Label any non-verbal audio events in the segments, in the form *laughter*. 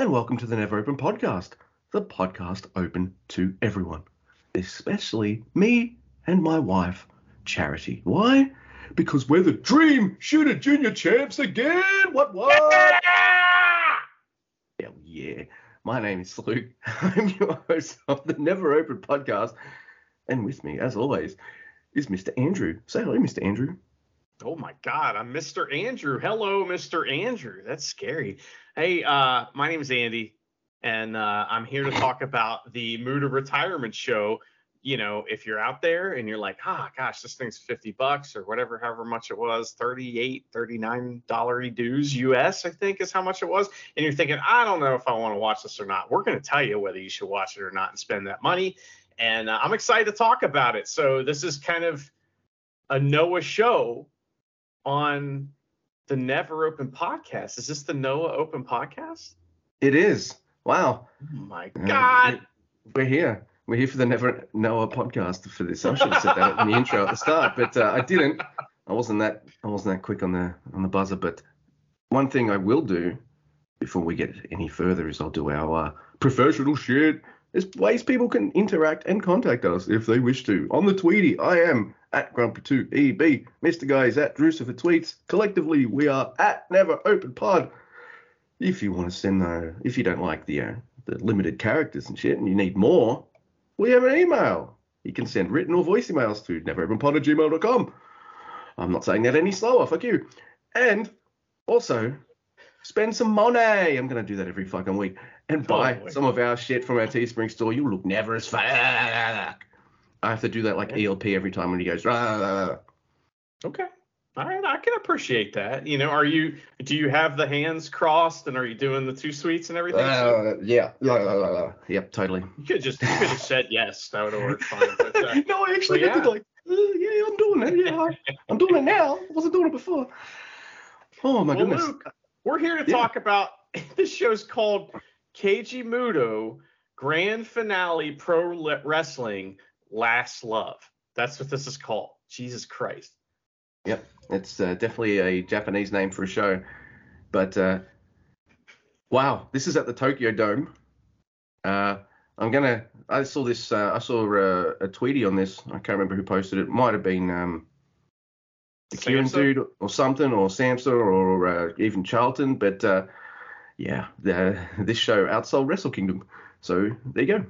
And welcome to the Never Open Podcast, the podcast open to everyone, especially me and my wife, Charity. Why? Because we're the Dream Shooter Junior champs again. What? What? Hell yeah. My name is Luke. *laughs* I'm your host of the Never Open Podcast, and with me, as always, is Mr. Andrew. Say hello, Mr. Andrew. Oh my God, I'm Mr. Andrew. Hello, Mr. Andrew. That's scary. Hey, uh, my name is Andy, and uh, I'm here to talk about the Muto Retirement Show. You know, if you're out there and you're like, ah, gosh, this thing's 50 bucks or whatever, however much it was, 38, 39 dollar dues US, I think is how much it was. And you're thinking, I don't know if I want to watch this or not. We're going to tell you whether you should watch it or not and spend that money. And uh, I'm excited to talk about it. So this is kind of a Noah show on the Never Open podcast. Is this the Noah Open podcast? It is. Wow. Oh my God. We're here. We're here for the Never Noah podcast for this. I should have said that in the intro at the start, but uh, I didn't. I wasn't that. I wasn't that quick on the on the buzzer. But one thing I will do before we get any further is I'll do our uh, professional shit. There's ways people can interact and contact us if they wish to. On the Tweety, I am at Grumpy2EB. Mr. Guy is at Drewster for tweets. Collectively, we are at Never Open Pod. If you want to send the, if you don't like the uh, the limited characters and shit, and you need more, we have an email. You can send written or voice emails to neveropenpod at gmail.com. I'm not saying that any slower. Fuck you. And also, spend some money. I'm going to do that every fucking week. And buy boy. some of our shit from our Teespring store. You look never as fuck. I have to do that like ELP every time when he goes. "Rah, rah, rah." Okay. All right. I can appreciate that. You know, are you, do you have the hands crossed and are you doing the two sweets and everything? Uh, yeah. La, la, la, la. Yep, totally. you could just, you could have said yes. That would have worked fine. But, uh, *laughs* no, I actually had to yeah. like, uh, yeah, I'm doing it. Yeah, I- I'm doing it now. I wasn't doing it before. Oh my well, goodness. Luke, we're here to Yeah. talk about *laughs* this show's called Keiji Muto Grand Finale Pro Wrestling Last Love. That's what this is called. Jesus Christ. Yep, it's uh, definitely a Japanese name for a show. But uh, wow, this is at the Tokyo Dome. Uh, I'm gonna. I saw this. Uh, I saw uh, a tweety on this. I can't remember who posted it. Might have been um, the Kieran dude or something, or Samson, or uh, even Charlton. But uh, yeah, the, this show outsold Wrestle Kingdom. So there you go.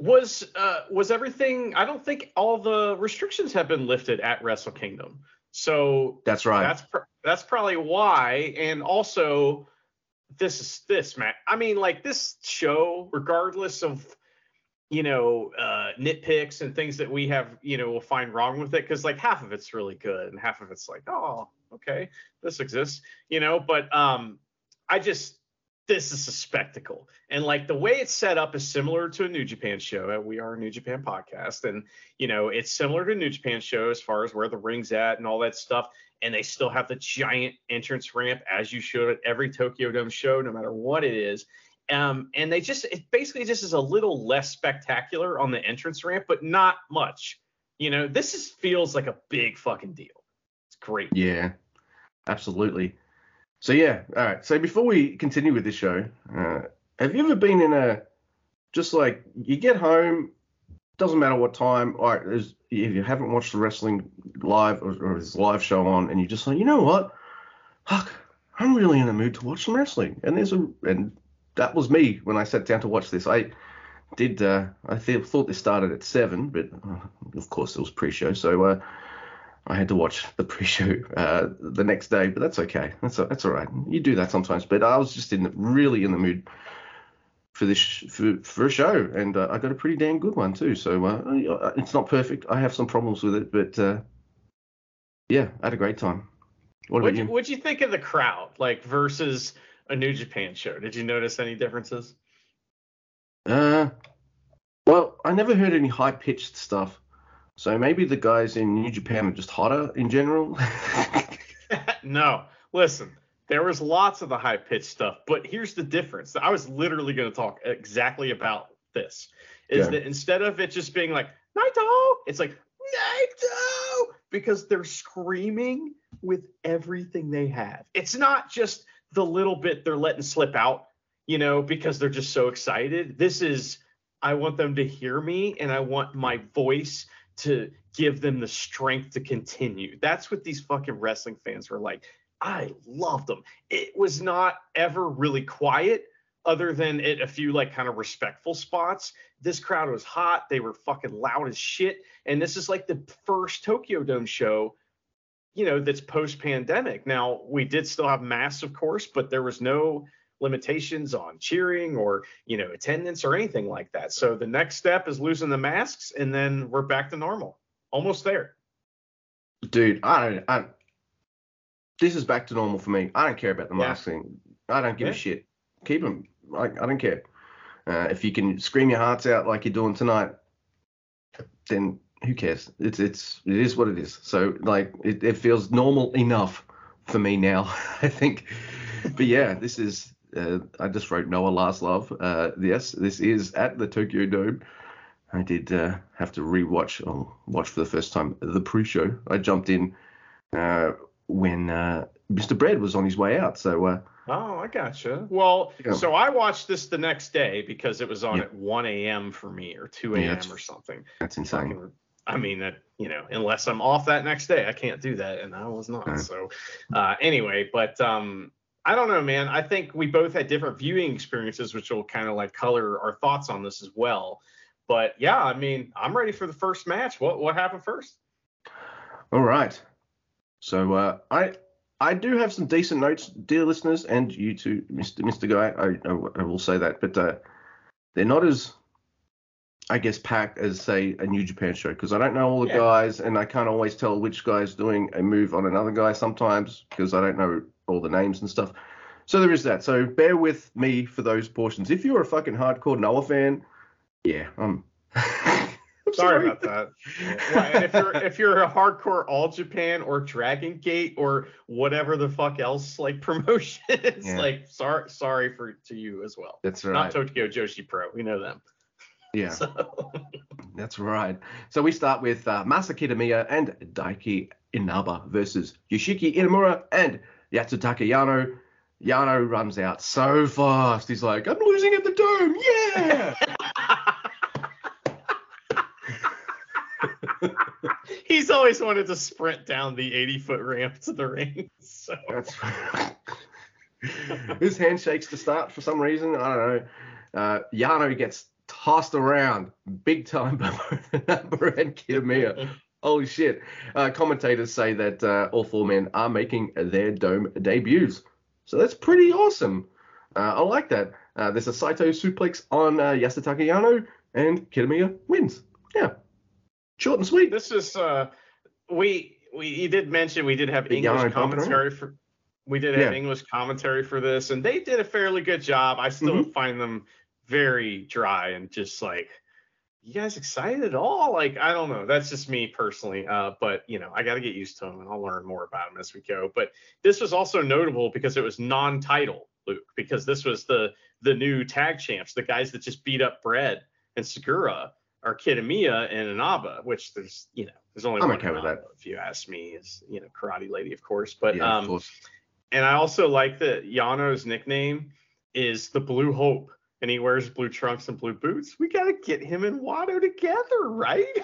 Was uh was everything I don't think all the restrictions have been lifted at Wrestle Kingdom. So That's right. that's pr- that's probably why and also this is this man i mean like this show regardless of you know uh nitpicks and things that we have you know will find wrong with it because like half of it's really good and half of it's like oh okay this exists you know but um i just this is a spectacle and like the way it's set up is similar to a new japan show we are a new japan podcast and you know it's similar to a new japan show as far as where the ring's at and all that stuff and they still have the giant entrance ramp as you should at every Tokyo Dome show, no matter what it is. Um, and they just it basically just is a little less spectacular on the entrance ramp, but not much. You know, this is feels like a big fucking deal. It's great. Yeah, absolutely. So yeah, all right. So before we continue with this show, uh, have you ever been in a just like you get home, doesn't matter what time, all right, if you haven't watched the wrestling live or, or this live show on, and you just like, you know what, fuck, I'm really in the mood to watch some wrestling, and there's a and that was me when I sat down to watch this. I did uh, I th- thought this started at seven, but uh, of course it was pre-show, so uh, I had to watch the pre-show uh, the next day. But that's okay. That's that's all right. You do that sometimes. But I was just in the, really in the mood for this sh- for, for a show, and uh, I got a pretty damn good one too. So uh, it's not perfect. I have some problems with it, but uh, yeah, I had a great time. What What'd you? you, what'd you think of the crowd, like versus a New Japan show? Did you notice any differences? Uh, well, I never heard any high pitched stuff. So maybe the guys in New Japan are just hotter in general. *laughs* no, listen, there was lots of the high pitched stuff, but here's the difference. I was literally going to talk exactly about this. Is Yeah. that instead of it just being like Naito, it's like Naito because they're screaming with everything they have. It's not just the little bit they're letting slip out, you know, because they're just so excited. This is I want them to hear me and I want my voice to give them the strength to continue. That's what these fucking wrestling fans were like. I loved them. It was not ever really quiet other than at a few like kind of respectful spots. This crowd was hot. They were fucking loud as shit. And this is like the first Tokyo Dome show, you know, that's post pandemic. Now, we did still have masks, of course, but there was no limitations on cheering or, you know, attendance or anything like that. So the next step is losing the masks and then we're back to normal. Almost there. Dude, I don't. I, this is back to normal for me. I don't care about the Yeah. mask thing. I don't give Yeah. a shit. Keep them. I, I don't care. Uh, if you can scream your hearts out like you're doing tonight, then who cares? It's it's it is what it is. So like it, it feels normal enough for me now. *laughs* I think. But yeah, this is. Uh, I just wrote Noah Last Love. Uh, yes, this is at the Tokyo Dome. I did uh, have to rewatch or watch for the first time the pre-show. I jumped in uh, when uh, Mr. Bread was on his way out. So uh, Oh, I gotcha. Well, Yeah. so I watched this the next day because it was on Yeah. at 1 a.m. for me or 2 a.m. that's- or something. that's insane. Fucking- I mean, that you know, unless I'm off that next day, I can't do that, and I was not. Yeah. So, uh, anyway, but um, I don't know, man. I think we both had different viewing experiences, which will kind of like color our thoughts on this as well. But yeah, I mean, I'm ready for the first match. What what happened first? All right. So uh, I I do have some decent notes, dear listeners, and you too, Mr. Mr. Guy. I, I, I will say that, but uh, they're not as I guess packed as say a New Japan show because I don't know all the Yeah. guys, and I can't always tell which guy's doing a move on another guy sometimes because I don't know all the names and stuff. So there is that. So bear with me for those portions. If you're a fucking hardcore Noah fan, yeah, I'm. *laughs* I'm Sorry, about that. Well, and if you're if you're a hardcore All Japan or Dragon Gate or whatever the fuck else like *laughs* promotion is, Yeah. like sorry sorry for to you as well. That's right. Not. Tokyo Joshi Pro, we know them. Yeah. So *laughs* That's right. So we start with uh, Masa Kitamiya and Daiki Inaba versus Yoshiki Inamura and Yasutaka Yano. Yano runs out so fast. He's like, I'm losing at the dome. Yeah. *laughs* he's always wanted to sprint down the 80 foot ramp to the ring. So That's *laughs* His handshakes to start for some reason. I don't know. Uh, Yano gets tossed around big time by both Inaba and Kitamiya. Holy shit. Uh, commentators say that uh, all four men are making their dome debuts. So that's pretty awesome. Uh, I like that. Uh, there's a Saito suplex on uh, Yasutaka Yano, and Kitamiya wins. Yeah. Short and sweet. this is uh we we you did mention we did have The English Yano commentary for we did have Yeah. English commentary for this and they did a fairly good job. I still Mhm. find them very dry and just like you guys excited at all? Like I don't know. That's just me personally. Uh, but you know, I got to get used to them and I'll learn more about them as we go. But this was also notable because it was non-title, Luke, because this was the the new tag champs, the guys that just beat up Bread and Sugiura are Kitamiya and Inaba, which there's you know there's only I'm one okay with that. if you ask me, is you know Karate Lady, of course. But yeah, um, and I also like that Yano's nickname is the Blue Hope, and he wears blue trunks and blue boots. We gotta get him and Wado together, right? *laughs*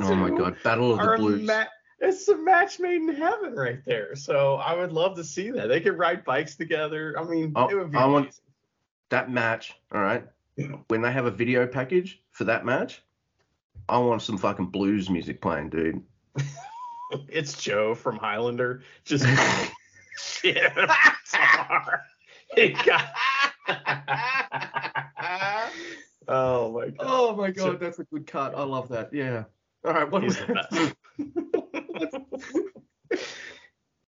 Oh my god, Battle of the Blues. ma- it's a match made in heaven right there. So I would love to see that. They could ride bikes together. I mean, Oh, it would be I want- that match, all right, when they have a video package for that match, I want some fucking blues music playing, dude. *laughs* It's Joe from Highlander. Just *laughs* shit on a guitar. He got- *laughs* oh my god. Oh my So- god, that's a good cut. I love that. Yeah. All right, what was the that?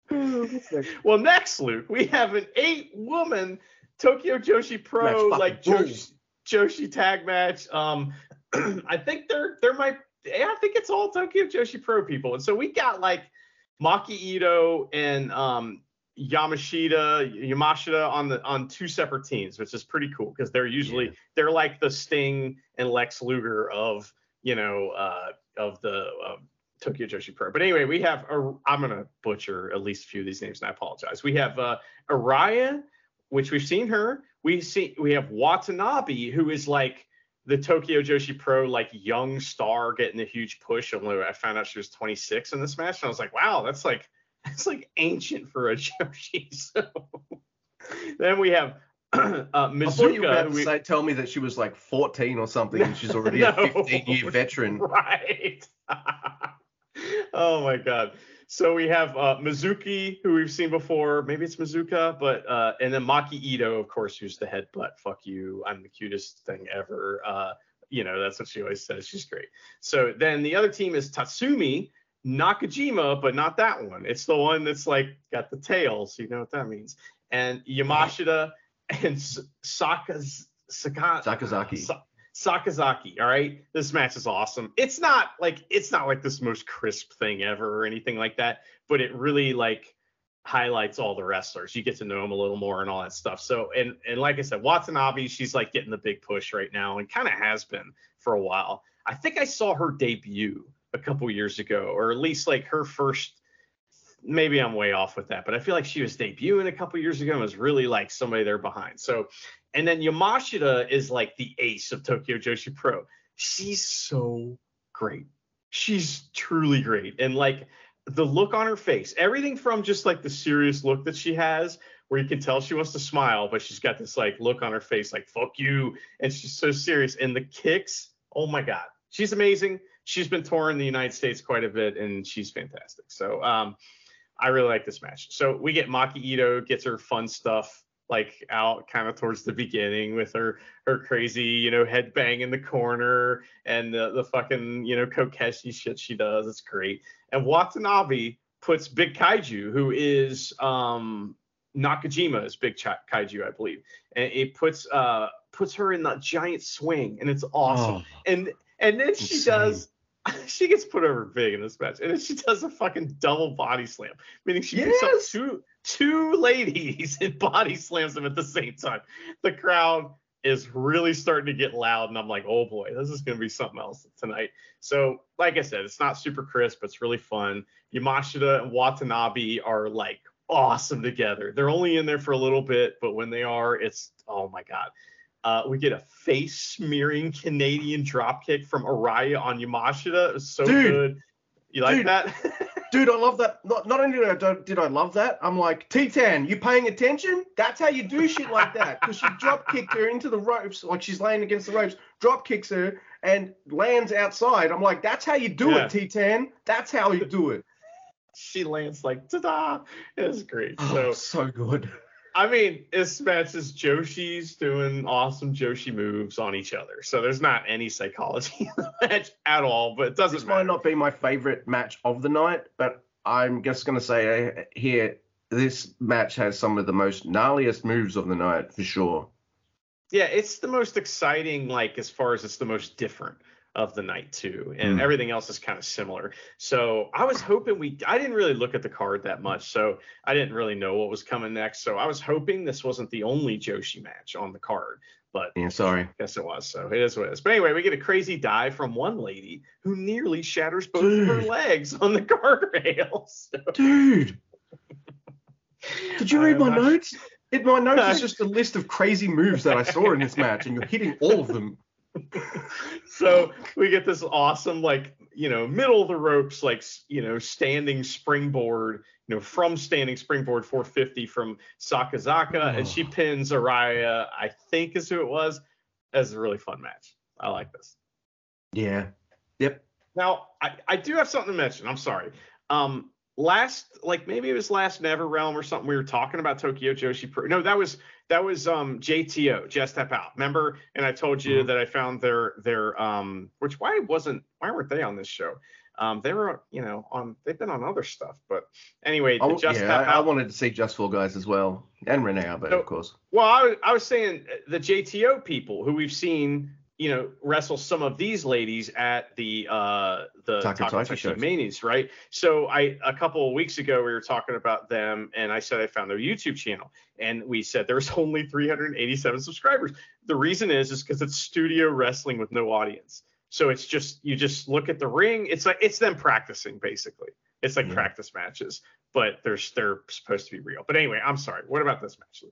Next? *laughs* well, next, Luke, we have an eight-woman Tokyo Joshi Pro like. Joshi, Joshi tag match. Um, *clears throat* I think there there might. Yeah, I think it's all Tokyo Joshi Pro people, and so we got like Maki Ito and um, Yamashita, Yamashita on the on two separate teams, which is pretty cool because they're usually Yeah. they're like the Sting and Lex Luger of you know uh, of the uh, Tokyo Joshi Pro. But anyway, we have i I'm gonna butcher at least a few of these names, and I apologize. We have uh, Araya, which we've seen her. We see we have Watanabe, who is like the Tokyo Joshi Pro like young star getting a huge push. Although I found out she was 26 in this match, and I was like, wow, that's like that's like ancient for a *laughs* Joshi. So then we have *clears throat* uh, Mizuka. I thought you were about to we- say, tell me that she was like 14 or something and she's already *laughs* No. a 15 year veteran. *laughs* Right. oh my god. So we have uh, Mizuki, who we've seen before. Maybe it's Mizuka, but uh, and then Maki Ito, of course, who's the headbutt. Fuck you. I'm the cutest thing ever. Uh, you know, that's what she always says. She's great. So then the other team is Tatsumi Nakajima, but not that one. It's the one that's like got the tails. you know what that means. And Yamashita and S- Saka's Saka, Sakazaki. Sa- Sakazaki. All right, this match is awesome. It's not like it's not like this most crisp thing ever or anything like that, but it really like highlights all the wrestlers. You get to know them a little more and all that stuff. So and and like I said, Watanabe, she's like getting the big push right now and kind of has been for a while. I think I saw her debut a couple years ago, or at least like her first. Maybe I'm way off with that, but I feel like she was debuting a couple years ago and was really like somebody there behind. So, and then Yamashita is like the ace of Tokyo Joshi Pro. She's so great. She's truly great. And like the look on her face, everything from just like the serious look that she has, where you can tell she wants to smile, but she's got this like look on her face, like fuck you, and she's so serious. And the kicks, oh my god, she's amazing. She's been touring the United States quite a bit, and she's fantastic. So um, I really like this match. So we get Maki Ito gets her fun stuff like out kind of towards the beginning with her her crazy you know head bang in the corner and the, the fucking you know kokeshi shit she does. It's great. And Watanabe puts Big Kaiju, who is um Nakajima's Big Kaiju, I believe, and it puts uh puts her in that giant swing, and it's awesome. Oh, And and then she Insane. does. *laughs* She gets put over big in this match, and then she does a fucking double body slam, meaning she picks up two two ladies *laughs* and body slams them at the same time. The crowd is really starting to get loud, and I'm like, oh boy, this is gonna be something else tonight. So, like I said, it's not super crisp, but it's really fun. Yamashita and Watanabe are like awesome together. They're only in there for a little bit, but when they are, it's oh my god. Uh, we get a face smearing Canadian dropkick from Araya on Yamashita. It was so Dude. good. You like Dude. that? *laughs* Dude, I love that. Not, not only did I, did I love that, I'm like, Titan, you paying attention? That's how you do shit like that. Because she *laughs* drop kicked her into the ropes, like she's laying against the ropes, drop kicks her, and lands outside. I'm like, that's how you do Yeah. it, Titan. That's how you do it. she lands like ta-da. It was great. Oh, So so good. I mean, this match is Joshi's doing awesome Joshi moves on each other. So there's not any psychology *laughs* in the match at all, but it doesn't This matter. might not be my favorite match of the night, but I'm just going to say uh, here, this match has some of the most gnarliest moves of the night for sure. Yeah, it's the most exciting, like as far as it's the most different of the night too, and Mm. everything else is kind of similar. So I was hoping we. I didn't really look at the card that much, so I didn't really know what was coming next. So I was hoping this wasn't the only Joshi match on the card, but Yeah, sorry. I guess it was. So it is what it is. But anyway, we get a crazy dive from one lady who nearly shatters both of her legs on the *laughs* guardrails. Dude, *laughs* did you read my not- notes? It, my notes *laughs* is just a list of crazy moves that I saw in this match, and you're hitting all of them. So we get this awesome like you know middle of the ropes like you know standing springboard you know from standing springboard 450 from sakazaki and she Oh. pins araya i think is who it was as a really fun match i like this Yeah. Yep. now i, I do have something to mention i'm sorry um last like maybe it was last never realm or something we were talking about tokyo joshi pro no that was that was um jto just step out remember and i told you Mhm. that i found their their um which why wasn't why weren't they on this show um they were you know on they've been on other stuff but anyway w- just yeah, I, I wanted to see Just Four Guys as well, and Renee but So- of course. Well, I was, I was saying uh, the JTO people who we've seen, you know, wrestle some of these ladies at the uh the shows. Manies, right? So I a couple of weeks ago we were talking about them and I said I found their YouTube channel and we said there's *laughs* only 387 subscribers. The reason is is because it's studio wrestling with no audience. So it's just you just look at the ring. It's like it's them practicing basically. It's like Yeah. practice matches, but they're they're supposed to be real. But anyway, I'm sorry. What about this match?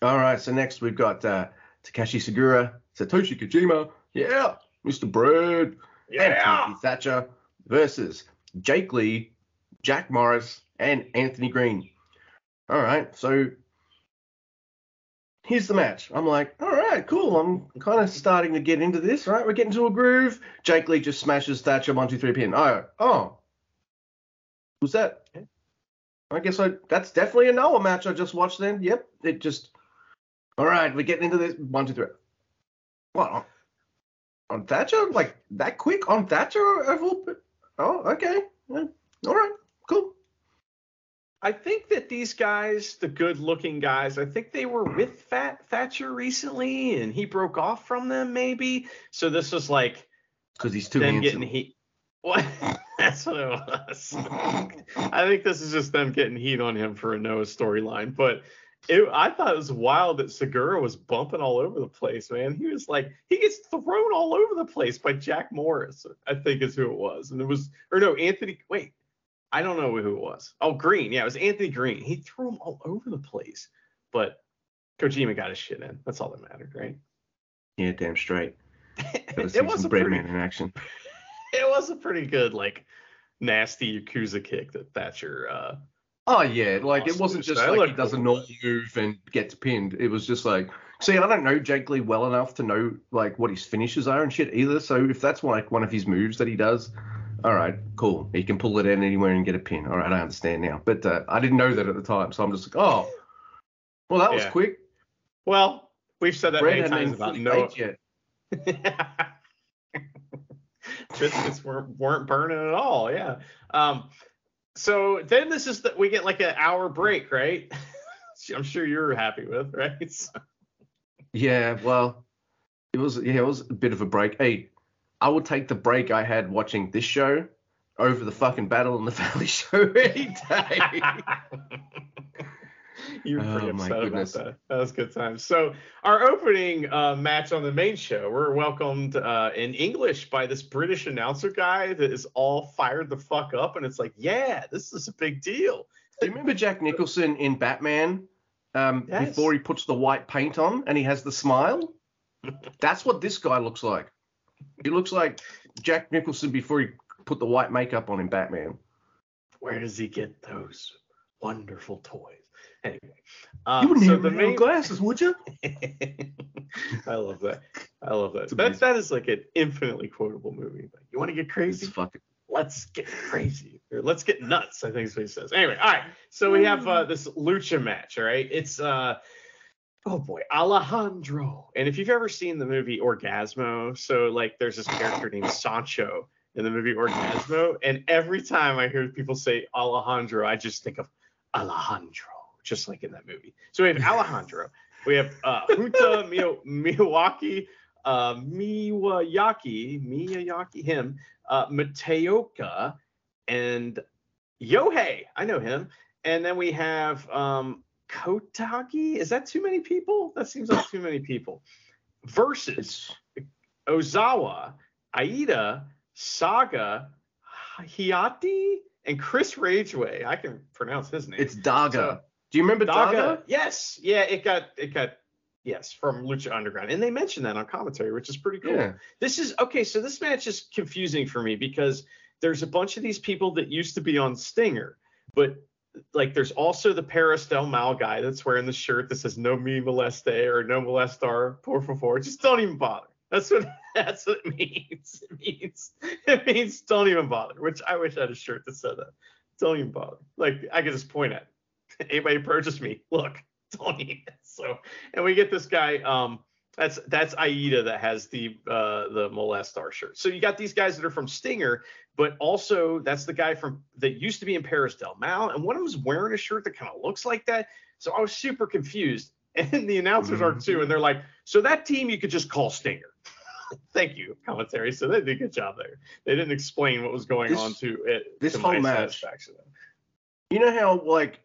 All right, so next we've got uh, Takashi Sugiura, Satoshi Kojima, yeah, Mr. Bread, and Timothy Thatcher versus Jake Lee, Jack Morris, and Anthony Green. All right, so here's the match. I'm like, all right, cool. I'm kind of starting to get into this. Right, we're getting to a groove. Jake Lee just smashes Thatcher one, two, three pin. Oh, oh, was that? I guess I that's definitely a Noah match I just watched. Then, yep, it just. All right, we're getting into this. One, two, three. What? On, on Thatcher? Like that quick on Thatcher? of all Oh, okay. Yeah. All right. Cool. I think that these guys, the good-looking guys, I think they were with Fat Thatcher recently, and he broke off from them, maybe. So this was like Because he's too them handsome. getting heat. What? *laughs* That's what it was. *laughs* I think this is just them getting heat on him for a Noah storyline. But it, I thought it was wild that Sugiura was bumping all over the place, man. He was like, he gets thrown all over the place by Jack Morris, I think is who it was. And it was, or no, Anthony, wait, I don't know who it was. Oh, Green. Yeah, it was Anthony Green. He threw him all over the place. But Kojima got his shit in. That's all that mattered, right? Yeah, damn straight. *laughs* It was a pretty, in action. *laughs* it was a pretty good like nasty Yakuza kick that Thatcher uh Oh yeah, like it wasn't just like he does a normal move and gets pinned. It was just like, see, I don't know Jake Lee well enough to know like what his finishes are and shit either. So if that's like one of his moves that he does, all right, cool. He can pull it in anywhere and get a pin. All right, I understand now. But uh, I didn't know that at the time, so I'm just like, oh, well, that was Yeah. quick. well we've said that Brad many times about fully Noah baked yet. biscuits weren't weren't burning at all yeah um so then this is that we get like an hour break right *laughs* i'm sure you're happy with right *laughs* Yeah, well, it was yeah, it was a bit of a break. Hey, I would take the break I had watching this show over the fucking Battle in the *laughs* Valley show any day. You were pretty Oh, my upset goodness. about that. That was good times. So our opening uh, match on the main show, we're welcomed uh, in English by this British announcer guy that is all fired the fuck up, and it's like, yeah, this is a big deal. Do you remember Jack Nicholson in Batman? Um, Yes. before he puts the white paint on and he has the smile. That's what this guy looks like. He looks like Jack Nicholson before he put the white makeup on in Batman. Where does he get those wonderful toys? Anyway, um, you wouldn't so have the main glasses, would you? *laughs* I love that. I love that. That that is like an infinitely quotable movie. Like, you want to get It's crazy? fucking. let's get crazy or let's get nuts i think is what he says anyway all right so we have uh, this lucha match all right it's uh oh boy alejandro and if you've ever seen the movie orgazmo so like there's this character named sancho in the movie orgazmo and every time i hear people say alejandro i just think of alejandro just like in that movie so we have alejandro we have uh Hunta *laughs* Mio- Miyawaki uh Miyawaki Miyawaki him uh, Mateoka and Yohei. I know him. And then we have um, Kotoge. Is that too many people? That seems like too many people. Versus Ozawa, Aida, Saga, Hayata, and Chris Ridgeway. I can pronounce his name. it's Daga. So- Do you remember Daga? Daga. Yes. Yeah, it got it got yes from Lucha Underground. And they mentioned that on commentary, which is pretty cool. Yeah. This is okay, so this match is confusing for me because there's a bunch of these people that used to be on Stinger, but like there's also the Perros Del Mal guy that's wearing the shirt that says no me moleste or no molestar por favor. Just don't even bother. That's what *laughs* that's what it means. It means it means don't even bother, which I wish I had a shirt that said that. Don't even bother. Like I could just point at *laughs* anybody purchase me. Look, even. So and we get this guy, um, that's that's Aida that has the uh the molestar shirt. So you got these guys that are from Stinger, but also that's the guy from that used to be in Perros Del Mal, and one of them's wearing a shirt that kind of looks like that. So I was super confused, *laughs* and the announcers are too, and they're like, so that team you could just call Stinger. *laughs* Thank you, commentary. So they did a good job there. They didn't explain what was going This- on to it. this to whole match-. You know how like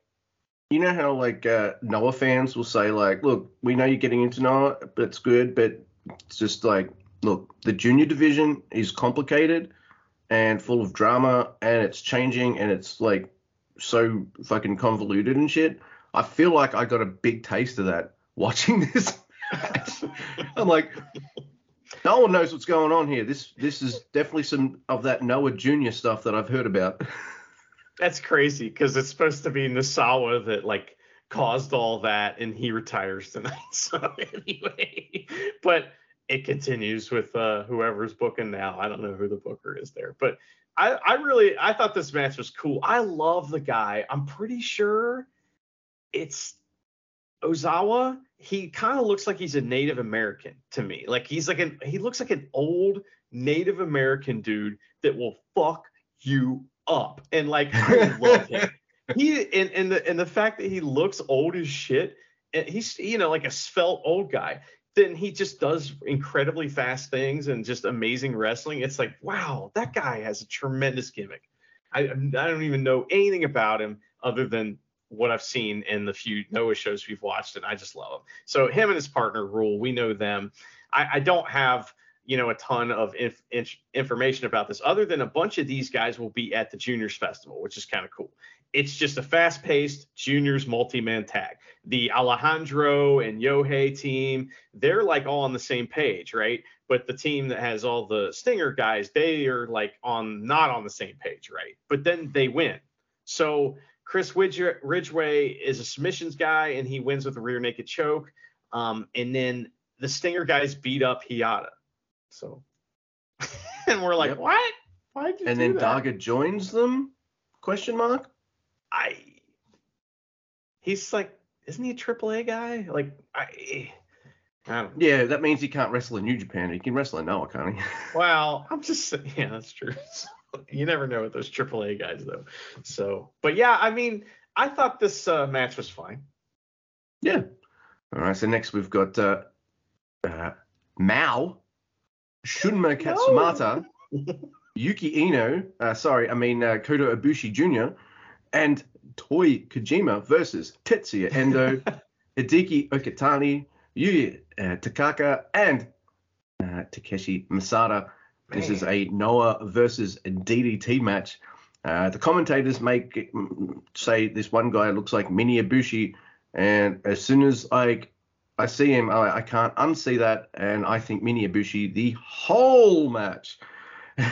you know how like uh, Noah fans will say like, look, we know you're getting into Noah, but it's good, but it's just like look, the junior division is complicated and full of drama, and it's changing, and it's like so fucking convoluted and shit. I feel like I got a big taste of that *laughs* watching this. I'm like, no one knows what's going on here. This this is definitely some of that Noah Junior stuff that I've heard about. *laughs* That's crazy because it's supposed to be Nosawa that like caused all that, and he retires tonight. *laughs* So anyway, but it continues with uh, whoever's booking now. I don't know who the booker is there, but I, I really I thought this match was cool. I love the guy. I'm pretty sure it's Ozawa. He kind of looks like he's a Native American to me. Like he's like an he looks like an old Native American dude that will fuck you up. And like *laughs* I love him. He and, and the and the fact that he looks old as shit. And he's you know like a svelte old guy then he just does incredibly fast things and just amazing wrestling. It's like, wow, that guy has a tremendous gimmick. I, I don't even know anything about him other than what I've seen in the few Noah shows we've watched, and I just love him. So him and his partner Rule, we know them. I, I don't have you know a ton of inf- inf- information about this other than a bunch of these guys will be at the juniors festival which is kind of cool. It's just a fast-paced juniors multi-man tag. The alejandro and yohei team they're like all on the same page right? But the team that has all the stinger guys they are like on not on the same page right? But then they win. So chris ridgeway is a submissions guy and he wins with a rear naked choke. Um, and then the stinger guys beat up Hayata so, *laughs* and we're like, yep. what? Why did you? And then that? Daga joins them? Question mark. I. He's like, isn't he a AAA guy? Like, I. I yeah, that means he can't wrestle in New Japan. He can wrestle in Noah, can't he? *laughs* well, I'm just saying, yeah, that's true. *laughs* you never know with those AAA guys though. So, but yeah, I mean, I thought this uh, match was fine. Yeah. All right. So next we've got uh, uh, Mao Shunma Katsumata, no. *laughs* Yuki Ueno, uh, sorry, I mean uh, Kota Ibushi Jr., and Toy Kojima versus Tetsuya Endo, *laughs* Hideki Okatani, Yuya uh, Takaka, and uh, Takeshi Masada. Man. This is a Noah versus DDT match. Uh, the commentators make say this one guy looks like Mini Ibushi, and as soon as I I see him. I, I can't unsee that, and I think Mini Ibushi the whole match.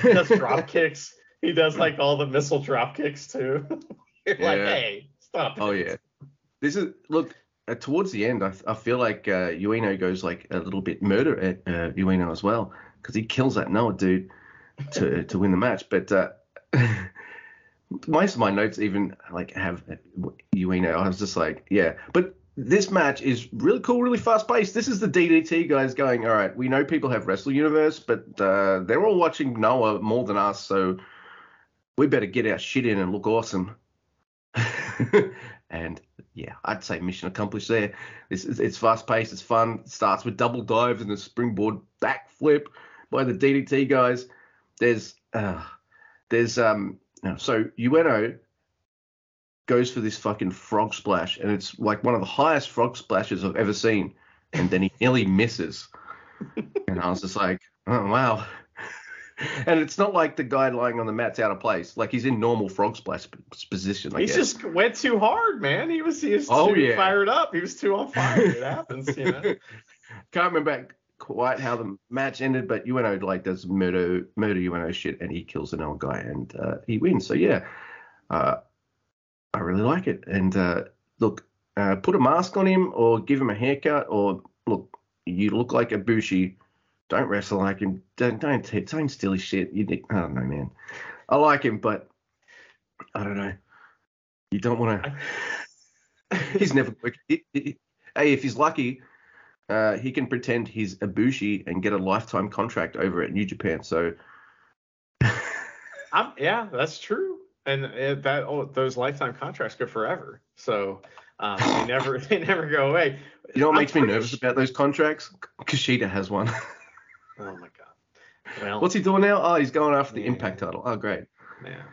he does *laughs* drop kicks. He does like all the missile drop kicks too. *laughs* You're yeah. like, hey, stop. Oh yeah. This is look uh, towards the end. I, I feel like uh, Ueno goes like a little bit murder at uh, Ueno as well because he kills that Noah dude to to win the match. But uh, *laughs* most of my notes even like have Ueno. I was just like, yeah, but this match is really cool, really fast paced. This is the DDT guys going, all right, we know people have Wrestle Universe, but uh, they're all watching Noah more than us, so we better get our shit in and look awesome. *laughs* and yeah, I'd say mission accomplished there. It's, it's fast paced, it's fun. It starts with double dives and a springboard backflip by the DDT guys. There's uh, there's um so Ueno goes for this fucking frog splash, and it's like one of the highest frog splashes I've ever seen. And then he *laughs* nearly misses, and I was just like, oh wow. And it's not like the guy lying on the mat's out of place. Like he's in normal frog splash position. I he guess. just went too hard, man. He was he was oh, too yeah. fired up. He was too on fire. It happens, you know. *laughs* Can't remember quite how the match ended, but Ueno like does murder murder Ueno shit, and he kills an old guy, and uh, he wins. So yeah, uh, I really like it. And uh, look, uh, put a mask on him or give him a haircut or look, you look like Ibushi. Don't wrestle like him. Don't don't don't steal his shit. You I don't know, man. I like him, but I don't know. You don't want to. *laughs* he's never. He, he, hey, if he's lucky, uh, he can pretend he's Ibushi and get a lifetime contract over at New Japan. So. I'm, yeah, that's true and it, that oh, those lifetime contracts go forever. So um, they *laughs* never they never go away. You know what I'm makes me nervous sure. about those contracts? Kushida has one. *laughs* oh my god. Well, what's he doing now? Oh, he's going after the yeah. Impact title. Oh, great. Yeah.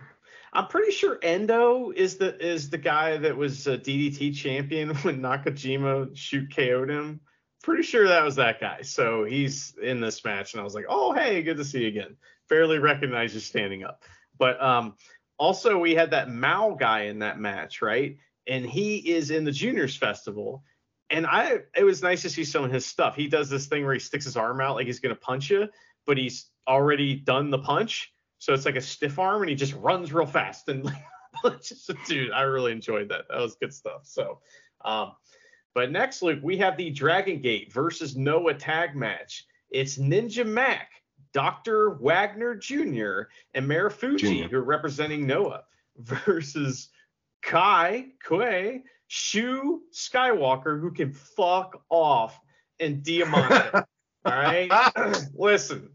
I'm pretty sure Endo is the is the guy that was a DDT champion *laughs* when Nakajima shoot KO'd him pretty sure that was that guy. So he's in this match, and I was like, oh hey, good to see you again. Barely recognize you standing up. But um, also we had that Mao guy in that match, right? And he is in the juniors festival. And I it was nice to see some of his stuff. He does this thing where he sticks his arm out like he's gonna punch you, but he's already done the punch. So it's like a stiff arm and he just runs real fast and *laughs* dude, I really enjoyed that. That was good stuff. So um but next, Luke, we have the Dragon Gate versus Noah tag match. It's Ninja Mac, Dr. Wagner Jr., and Marufuji, Jr. who are representing Noah, *laughs* versus Kai, Kuei, Shun Skywalker, who can fuck off, and Diamante. *laughs* All right? *clears throat* Listen,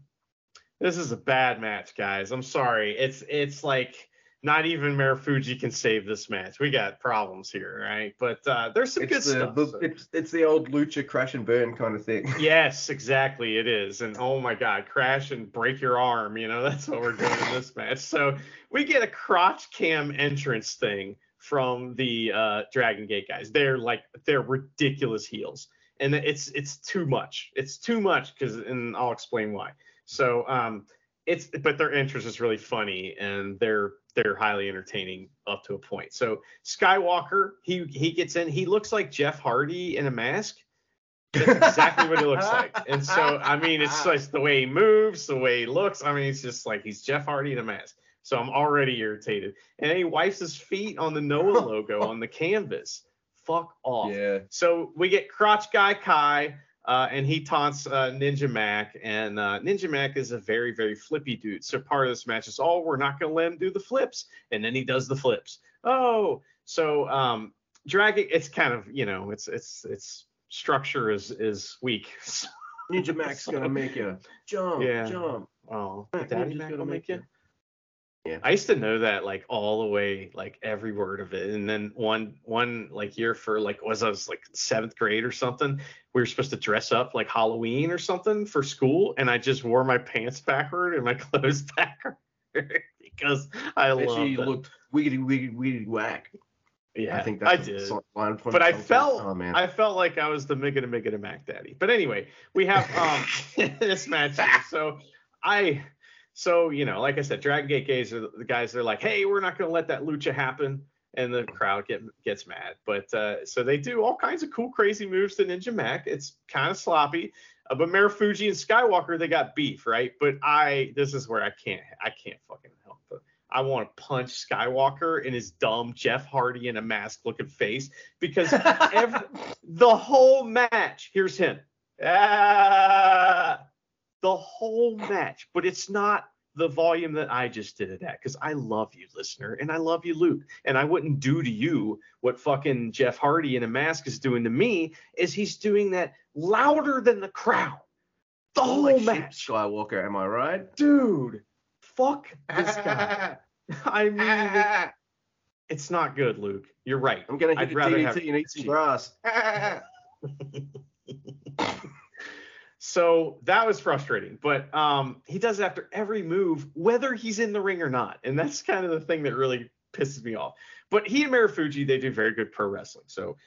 this is a bad match, guys. I'm sorry. It's it's like not even Marufuji can save this match. We got problems here, right? But uh, there's some good the, stuff. the so- it's it's the old lucha crash and burn kind of thing. *laughs* Yes, exactly. It is. And oh my God, crash and break your arm. You know, *laughs* that's what we're doing in this match. So we get a crotch cam entrance thing from the uh, Dragon Gate guys. They're like, they're ridiculous heels. And it's it's too much. It's too much because, and I'll explain why. So um, it's but their interest is really funny and they're they're highly entertaining up to a point. So Skywalker, he he gets in. He looks like Jeff Hardy in a mask. That's exactly what he looks like. And so, I mean, it's *laughs* just the way he moves, the way he looks. I mean, it's just like he's Jeff Hardy in a mask. So I'm already irritated. And then he wipes his feet on the Noah logo on the canvas. Fuck off. Yeah. So we get Crotch Guy Kai, uh, and he taunts uh, Ninja Mac. And uh, Ninja Mac is a very, very flippy dude. So part of this match is, oh, we're not going to let him do the flips. And then he does the flips. Oh, so um, dragging, it's kind of, you know, it's, it's, it's, structure is is weak. *laughs* Ninja Mac's gonna make you jump, Yeah. jump. oh, Mac Daddy Ninja's Mac gonna will make make you. Yeah. I used to know that like all the way, like every word of it. And then one one like year for like was I was like seventh grade or something. We were supposed to dress up like Halloween or something for school, and I just wore my pants backward and my *laughs* clothes backward *laughs* because I love you looked wiggity wiggity wiggity whack. Yeah, I think I that's a did. line from but I felt Oh man. I felt like I was the Miggity Miggity Mac Daddy. But anyway, we have um *laughs* this match. here. So I so you know, like I said, Dragon Gate guys are the guys they're like, hey, we're not gonna let that lucha happen. And the crowd get gets mad. But uh, so they do all kinds of cool, crazy moves to Ninja Mac. It's kind of sloppy. Uh, but Marufuji and Skywalker, they got beef, right? But I this is where I can't I can't fucking help it. I want to punch Skywalker in his dumb Jeff Hardy in a mask looking face because *laughs* every, the whole match, here's him. Ah, the whole match, but it's not the volume that I just did it at because I love you, listener, and I love you, Luke, and I wouldn't do to you what fucking Jeff Hardy in a mask is doing to me. Is he's doing that louder than the crowd, the whole like match, Skywalker, am I right? dude. Fuck this *laughs* guy. I mean, it's not good, Luke. You're right. I'm gonna hit I'd the rather DDT have and eat some grass. *laughs* *laughs* So that was frustrating, but um, he does it after every move, whether he's in the ring or not, and that's kind of the thing that really pisses me off. But he and Marufuji, they do very good pro wrestling. So,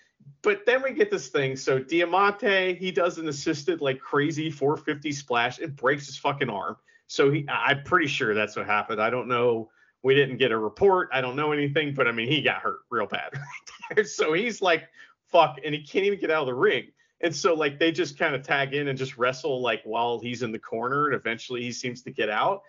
but then we get this thing. So Diamante, he does an assisted like crazy 450 splash. It breaks his fucking arm. So he, I'm pretty sure that's what happened. I don't know. We didn't get a report. I don't know anything, but I mean, he got hurt real bad *laughs* right there. So he's like, fuck, and he can't even get out of the ring. And so like they just kind of tag in and just wrestle like while he's in the corner, and eventually he seems to get out.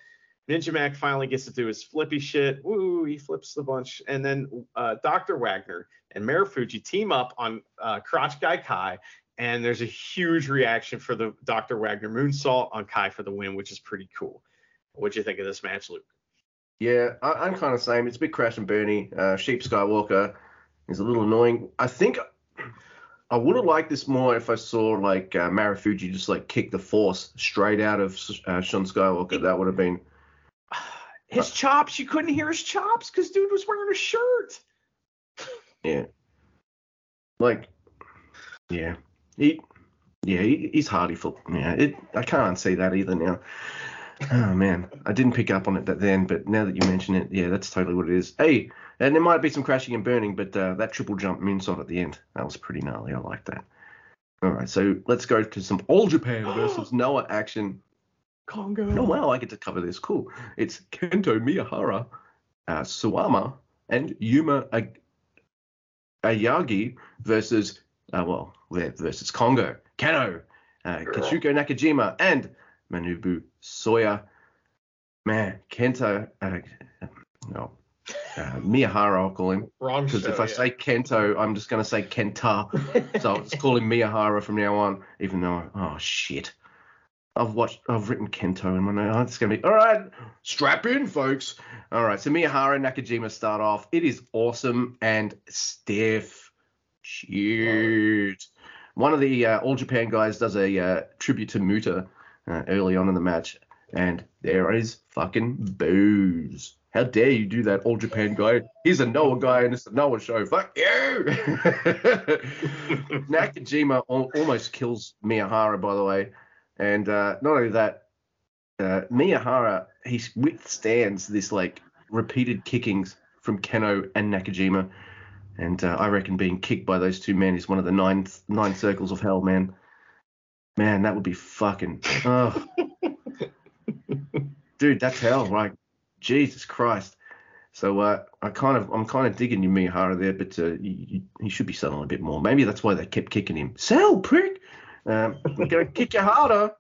Ninja Mac finally gets to do his flippy shit. Woo, he flips the bunch. And then uh, Dr. Wagner and Marufuji team up on uh, Crotch Guy Kai. And there's a huge reaction for the Dr. Wagner moonsault on Kai for the win, which is pretty cool. What'd you think of this match, Luke? Yeah, I, I'm kind of same. It's a bit crash and burny. Uh, Sheep Skywalker is a little annoying. I think I would have liked this more if I saw like uh, Marufuji just like kick the force straight out of uh, Shun Skywalker. That would have been *sighs* His chops, you couldn't hear his chops because dude was wearing a shirt. *laughs* yeah, like yeah, he yeah he, he's hardy for yeah. It I can't see that either now. *sighs* Oh man, I didn't pick up on it that then, but now that you mention it, yeah, that's totally what it is. Hey, and there might be some crashing and burning, but uh, that triple jump moonsault at the end, that was pretty gnarly. I like that. All right, so let's go to some All Japan *gasps* versus Noah action. Kongo. Oh wow, I get to cover this. Cool. It's Kento Miyahara, uh, Suwama, and Yuma Ag- Aoyagi versus uh, well versus Kongo, Kenoh, uh, Nakajima, and Manabu Soya. Man, Kento, uh, no, uh, Miyahara, I'll call him. Because if I yeah. say Kento, I'm just going to say Kenta. *laughs* So I'll just call him Miyahara from now on, even though, oh shit. I've watched, I've written Kento in my notes. Oh, it's going to be, all right, strap in, folks. All right, so Miyahara and Nakajima start off. It is awesome and stiff. Shoot. One of the uh, All Japan guys does a uh, tribute to Muta uh, early on in the match, and there is fucking booze. How dare you do that, All Japan guy? He's a Noah guy, and it's a Noah show. Fuck you. *laughs* Nakajima almost kills Miyahara, by the way, and uh, not only that, uh, Miyahara he withstands this like repeated kickings from Kenoh and Nakajima, and uh, I reckon being kicked by those two men is one of the nine nine circles of hell, man. Man, that would be fucking. Oh. *laughs* Dude, that's hell, right? Jesus Christ. So uh, I kind of, I'm kind of digging you, Miyahara there, but uh, you, should be selling a bit more. Maybe that's why they kept kicking him. Sell, prick. Um, I'm gonna *laughs* kick you harder.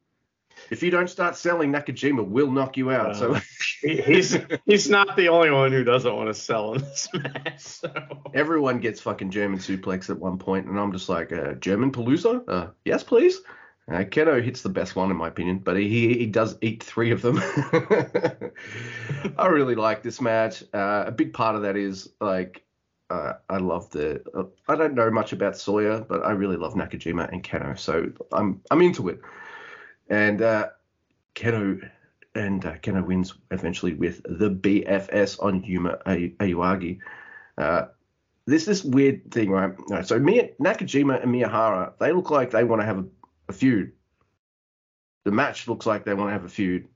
If you don't start selling, Nakajima will knock you out. so Uh, He- he's he's not the only one who doesn't want to sell in this *laughs* match. So. everyone gets fucking German suplex at one point, and I'm just like, uh, German Palooza? Uh, yes, please. Uh, Kenoh hits the best one in my opinion, but he he does eat three of them. *laughs* I really like this match. Uh, a big part of that is like uh, I love the. Uh, I don't know much about Sawyer, but I really love Nakajima and Kenoh, so I'm I'm into it. And uh, Kenoh and uh, Kenoh wins eventually with the BFS on Yuma Ay- Aoyagi. Uh, there's this weird thing, right? No, so Nakajima and Miyahara, they look like they want to have a, a feud. The match looks like they want to have a feud.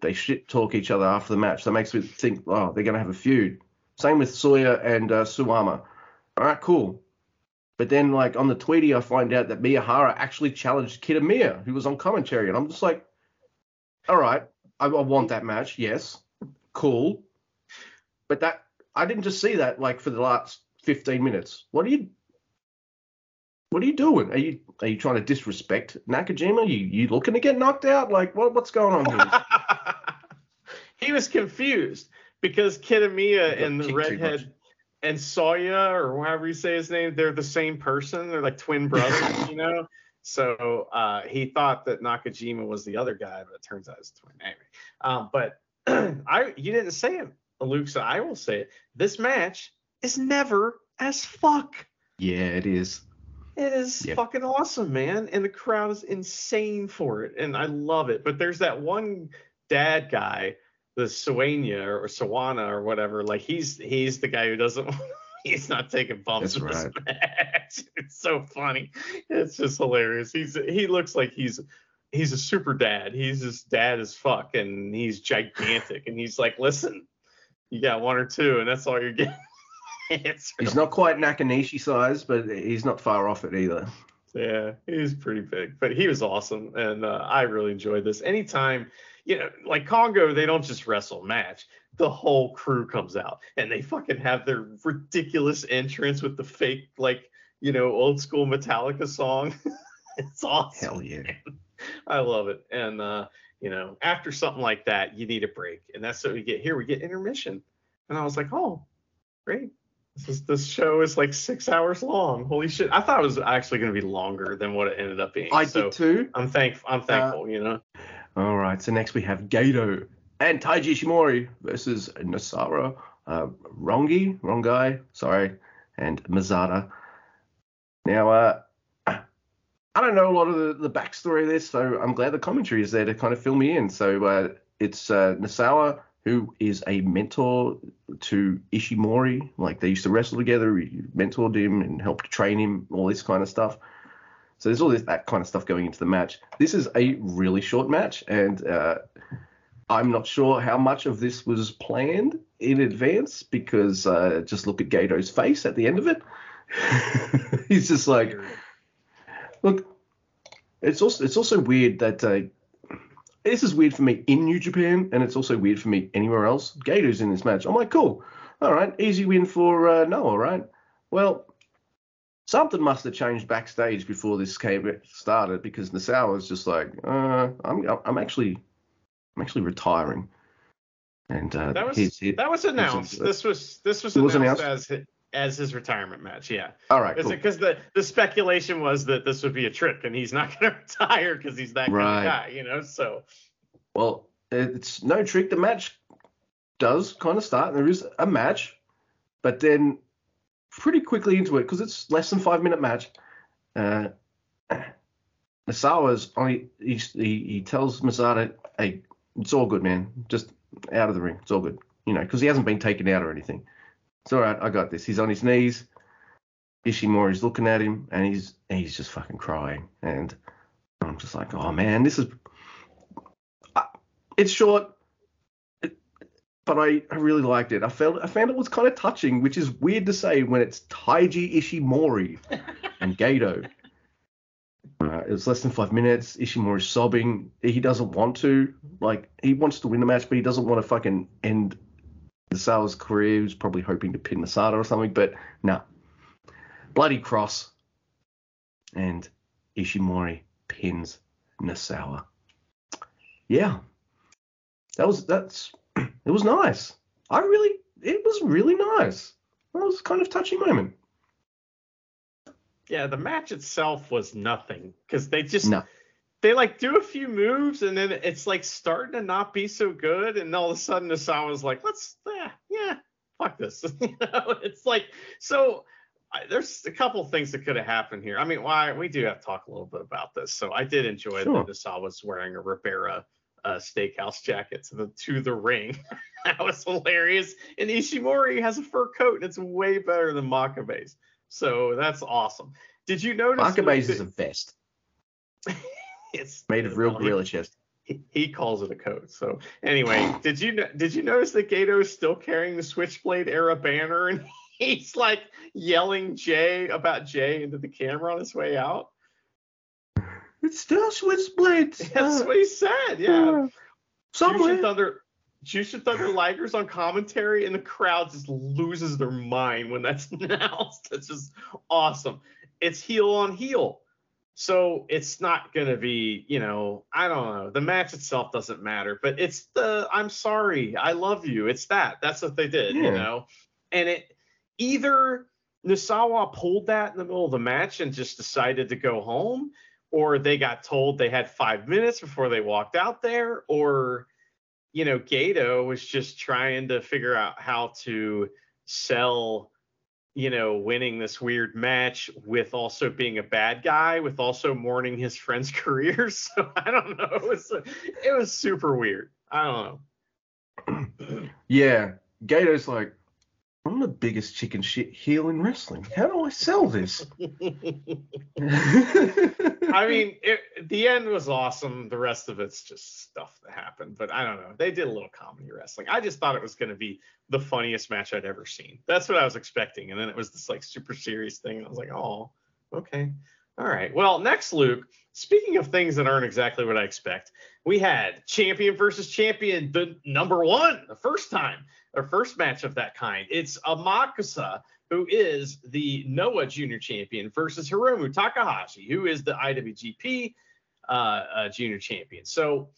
They shit talk each other after the match. That makes me think, oh, they're going to have a feud. Same with Sawyer and uh, Suwama. All right, cool. But then, like on the Tweety, I find out that Miyahara actually challenged Kitamiya, who was on commentary, and I'm just like, all right, I, I want that match, yes, cool. But that I didn't just see that like for the last 15 minutes. What are you? What are you doing? Are you are you trying to disrespect Nakajima? You you looking to get knocked out? Like what what's going on here? *laughs* he was confused because Kitamiya and the kicked too much. redhead and Sawyer or however you say his name, they're the same person. They're like twin brothers, *laughs* you know. So uh, he thought that Nakajima was the other guy, but it turns out it's twin. Anyway, um, but *clears throat* I you didn't say it, Luke. So I will say it. This match is never as fuck. yeah, it is. It is Yep. fucking awesome, man. And the crowd is insane for it. And I love it. But there's that one dad guy, the Suwania or Sawana or whatever. Like he's he's the guy who doesn't *laughs* he's not taking bumps That's in this right. match. *laughs* It's so funny. It's just hilarious. He's he looks like he's he's a super dad. He's just dad as fuck and he's gigantic. and he's like, listen, you got one or two, and that's all you're getting. It's He's not quite Nakanishi size, but he's not far off it either. Yeah, he's pretty big, but he was awesome, and uh, I really enjoyed this. Anytime, you know, like Kongo, they don't just wrestle match; the whole crew comes out, and they fucking have their ridiculous entrance with the fake, like, you know, old school Metallica song. *laughs* it's awesome. Hell yeah. I love it, and uh, you know, after something like that, you need a break, and that's what we get here. We get intermission, and I was like, oh, great. This is this show is like six hours long. Holy shit! I thought it was actually going to be longer than what it ended up being. I so did too. I'm thank I'm thankful. you know. All right, so next we have Gedo and Taiji Ishimori versus Nosawa, uh, Rongi, Rongai, sorry, and Masada. Now, uh, I don't know a lot of the, the backstory of this, so I'm glad the commentary is there to kind of fill me in. So uh, it's uh, Nosawa, who is a mentor to Ishimori. Like they used to wrestle together, he mentored him and helped train him, all this kind of stuff. So there's all this that kind of stuff going into the match. This is a really short match, and uh, I'm not sure how much of this was planned in advance because uh, just look at Gedo's face at the end of it. *laughs* He's just like, Look, it's also it's also weird that uh, this is weird for me in New Japan, and it's also weird for me anywhere else. Gedo's in this match. I'm like, cool, all right, easy win for uh, Noah, right? Well, something must have changed backstage before this came started because Nosawa was just like, uh, I'm I'm actually I'm actually retiring. And uh, That was he's- he- that was announced. it. This was this was It was announced, as as his retirement match. Yeah, all right, cool. because the the speculation was that this would be a trick and he's not *laughs* going to retire because he's that kind of guy, you know. So Well, it's no trick. The match does kind of start. There is a match, but then pretty quickly into it, because it's less than five minute match, uh, *clears throat* Nosawa's only he, he, he tells Masada, hey, it's all good, man. Just out of the ring. It's all good. You know, because he hasn't been taken out or anything. It's all right. I got this. He's on his knees. Ishimori's looking at him, and he's he's just fucking crying. And I'm just like, oh man, this is it's short, but I, I really liked it. I felt I found it was kind of touching, which is weird to say when it's Taiji Ishimori *laughs* and Gedo. Uh, it was less than five minutes. Ishimori's sobbing. He doesn't want to. Like he wants to win the match, but he doesn't want to fucking end Nosawa's career. He was probably hoping to pin Masada or something, but no. Bloody cross. And Ishimori pins Nosawa. Yeah that was that's *clears throat* it was nice. I really it was really nice. That was kind of touching moment. yeah, the match itself was nothing because they just No. They like do a few moves and then it's like starting to not be so good and all of a sudden Asawa's like let's yeah yeah fuck this. *laughs* You know it's like so I, there's a couple things that could have happened here. I mean why we do have to talk a little bit about this. So I did enjoy Sure. that Asawa's wearing a Ribera uh, steakhouse jacket to the to the ring. *laughs* That was hilarious. And Ishimori has a fur coat and it's way better than Makabe's. So that's awesome. Did you notice Makabe's is a vest *laughs* it's made of real gorilla chest. he, he calls it a coat. So anyway, *sighs* did you did you notice that Gedo is still carrying the Switchblade era banner and *laughs* he's like yelling Jay about Jay into the camera on his way out? *sighs* It's still switchblades. *laughs* That's uh, what he said. Yeah. uh, somewhere. Jushin Thunder Jushin Thunder Liger's on commentary and the crowd just loses their mind when that's *laughs* announced. It's just awesome. It's heel on heel. So it's not gonna be, you know, I don't know. The match itself doesn't matter, but it's the I'm sorry, I love you. It's that. That's what they did, you know. And it either Nosawa pulled that in the middle of the match and just decided to go home, or they got told they had five minutes before they walked out there, or you know, Gedo was just trying to figure out how to sell, you know, winning this weird match with also being a bad guy, with also mourning his friend's *laughs* career. So I don't know. It was it was super weird. I don't know. *clears throat* Yeah, Gedo's like, I'm the biggest chicken shit heel in wrestling. How do I sell this? *laughs* *laughs* I mean, it, the end was awesome. The rest of it's just stuff that happened. But I don't know. They did a little comedy wrestling. I just thought it was going to be the funniest match I'd ever seen. That's what I was expecting. And then it was this like super serious thing. And I was like, oh, okay. All right. Well, next, Luke, speaking of things that aren't exactly what I expect, we had champion versus champion, the number one, the first time, our first match of that kind. It's Amakusa, who is the Noah Junior Champion, versus Hiromu Takahashi, who is the IWGP uh, uh, Junior Champion. So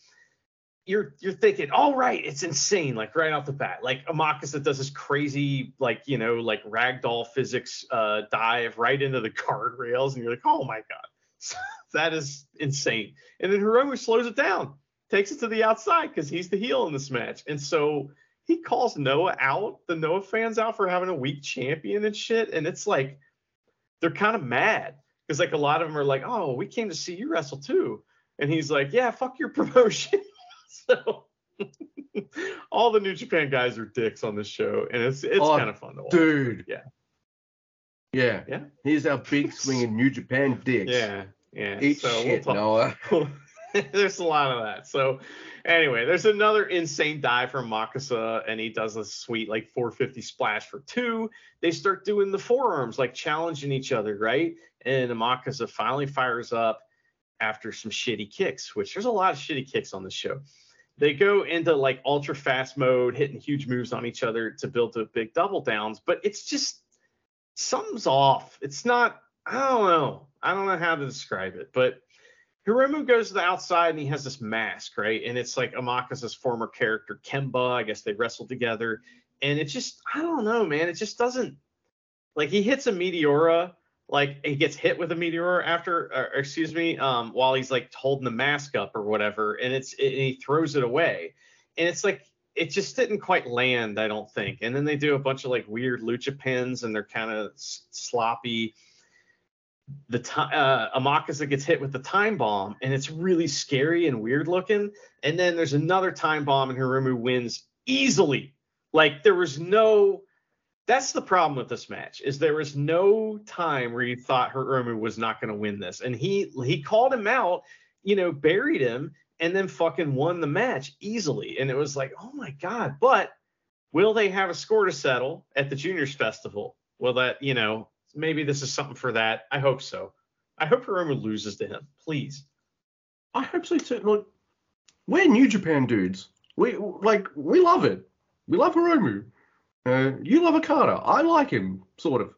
you're you're thinking, all right, it's insane, like right off the bat. Like Amakusa does this crazy, like you know, like ragdoll physics uh, dive right into the *laughs* guardrails, and you're like, oh my god, *laughs* that is insane. And then Hiromu slows it down, takes it to the outside because he's the heel in this match, and so he calls Noah out, the Noah fans out for having a weak champion and shit. And it's like they're kind of mad because like a lot of them are like, oh, we came to see you wrestle too. And he's like, yeah, fuck your *laughs* promotion. *laughs* so all the New Japan guys are dicks on this show, and it's it's Oh, kind of fun to watch. Dude. Yeah. Yeah. Yeah. Here's our big *laughs* swinging New Japan dicks. Yeah, yeah. Eat so shit, we'll Noah. *laughs* there's a lot of that. So anyway, there's another insane dive from Makasa, and he does a sweet like 450 splash for two. They start doing the forearms, like challenging each other, right? And Makasa finally fires up after some shitty kicks, which there's a lot of shitty kicks on the show. They go into like ultra fast mode, hitting huge moves on each other to build to big double downs, but it's just something's off. It's not, I don't know. I don't know how to describe it, but Hiromu goes to the outside and he has this mask, right? And it's like Amakasa's former character, Kemba. I guess they wrestled together. And it just, I don't know, man. It just doesn't, like, he hits a Meteora, like, he gets hit with a meteor after, or, excuse me, um, while he's like holding the mask up or whatever. And it's, it, and he throws it away. And it's like, it just didn't quite land, I don't think. And then they do a bunch of like weird lucha pins and they're kind of sloppy the time uh, gets hit with the time bomb, and it's really scary and weird looking. And then there's another time bomb, and Hiromu wins easily. Like there was no. That's the problem with this match is there was no time where you thought Hiromu was not going to win this, and he he called him out, you know, buried him, and then fucking won the match easily. And it was like, oh my god. But will they have a score to settle at the juniors festival? Will that you know maybe this is something for that. I hope so. I hope Hiromu loses to him, please. I hope so too. Look, we're New Japan dudes. We like we love it. We love Hiromu. Uh, you love Okada. I like him, sort of.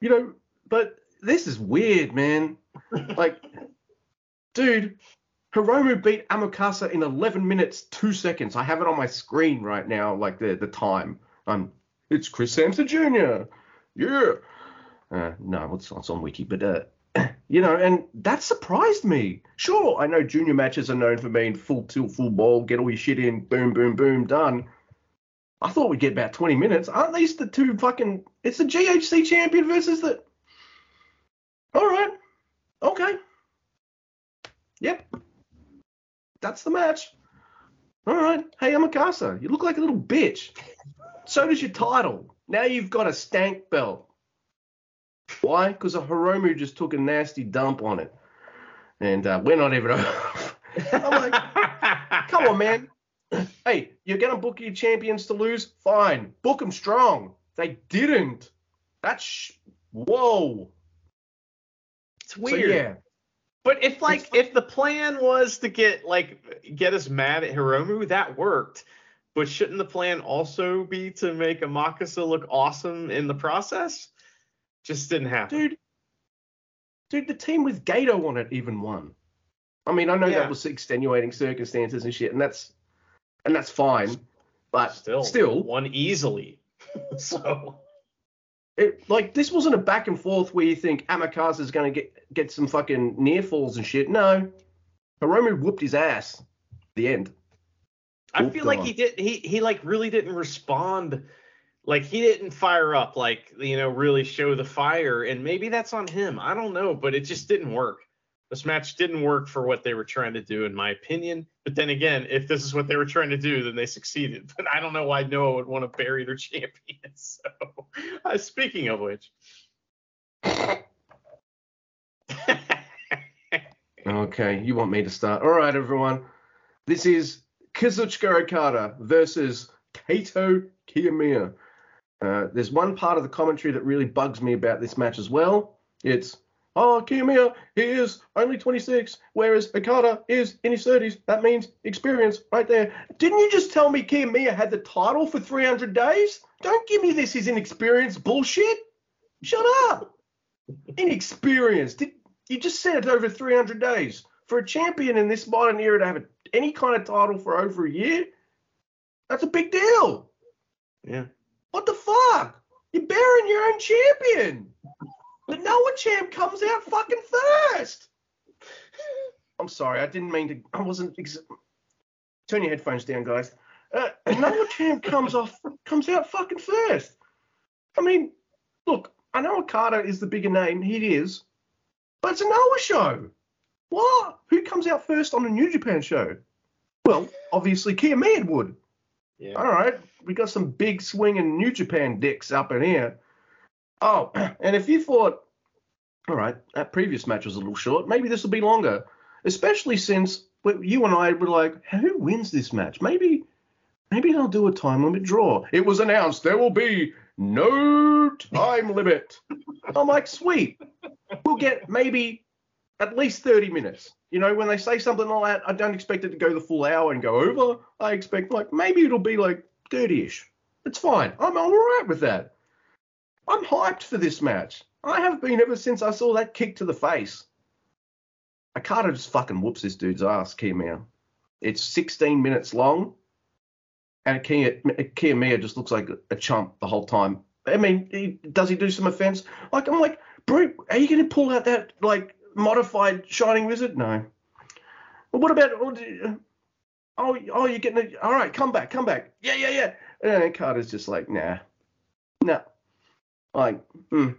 You know, but this is weird, man. like, *laughs* dude, Hiromu beat Amakasa in 11 minutes 2 seconds. I have it on my screen right now, like the the time. Um, it's Chris Sampson Jr. Yeah. Uh, no, it's, it's on Wiki, but uh, *clears throat* you know, and that surprised me. Sure, I know junior matches are known for being full tilt, full ball, get all your shit in, boom, boom, boom, done. I thought we'd get about 20 minutes. Aren't these the two fucking? It's the GHC champion versus the. All right, okay. Yep, that's the match. All right, hey Amakasa, you look like a little bitch. So does your title. Now you've got a stank belt. Why? Because a Hiromu just took a nasty dump on it. And uh, we're not even. *laughs* I'm like, come on, man. *clears throat* Hey, you're going to book your champions to lose? Fine. Book them strong. They didn't. That's. Sh- Whoa. It's weird. So, yeah. But if like if the plan was to get like get us mad at Hiromu, that worked. But shouldn't the plan also be to make Amakasa look awesome in the process? Just didn't happen. Dude, dude, the team with Gedo on it even won. I mean, I know yeah. that was extenuating circumstances and shit, and that's and that's fine, but still, still won easily. *laughs* so, it like this wasn't a back and forth where you think Amakasa is going to get get some fucking near falls and shit. No, Hiromu whooped his ass. The end. I feel like he did. He he like really didn't respond like he didn't fire up like you know really show the fire and maybe that's on him i don't know but it just didn't work this match didn't work for what they were trying to do in my opinion but then again if this is what they were trying to do then they succeeded. *laughs* But i don't know why noah would want to bury their *laughs* champion. *laughs* So uh, speaking of which. Okay you want me to start? All right everyone. This is kazuchika okada versus Kaito kiyomiya. Uh, there's one part of the commentary that really bugs me about this match as well. It's, oh, he is only 26, whereas Okada is in his 30s. That means experience right there. Didn't you just tell me Kiyomiya had the title for 300 days? Don't give me this his inexperienced bullshit. Shut up. Inexperienced. Did, you just said it over 300 days. For a champion in this modern era to have a, any kind of title for over a year, that's a big deal. Yeah. What the fuck? You're burying your own champion. The Noah champ comes out fucking first. I'm sorry, I didn't mean to. I wasn't. Ex- Turn your headphones down, guys. Uh, Noah champ comes off, comes out fucking first. I mean, look, I know Okada is the bigger name. He is, but it's a Noah show. What? Who comes out first on a New Japan show? Well, obviously Kiyomiya would. Yeah. All right, we got some big swinging New Japan dicks up in here. Oh, *clears throat* and if you thought, all right, that previous match was a little short, maybe this will be longer. especially since you and I were like, who wins this match? Maybe, maybe they'll do a time limit draw. It was announced there will be no time *laughs* limit. I'm like, sweet. We'll get maybe at least 30 minutes. You know, when they say something like that, I don't expect it to go the full hour and go over. I expect like maybe it'll be like 30ish. It's fine. I'm, I'm all right with that. I'm hyped for this match. I have been ever since I saw that kick to the face. Okada just fucking whoops this dude's ass, Kiyomiya. It's 16 minutes long, and Kiyomiya just looks like a chump the whole time. I mean, he, does he do some offense? Like, I'm like, bro, are you going to pull out that, like, modified Shining Wizard? No. Well, what about, oh, oh, oh you're getting it. All right, come back, come back. Yeah, yeah, yeah. And Carter's just like, nah, nah. Like, hmm.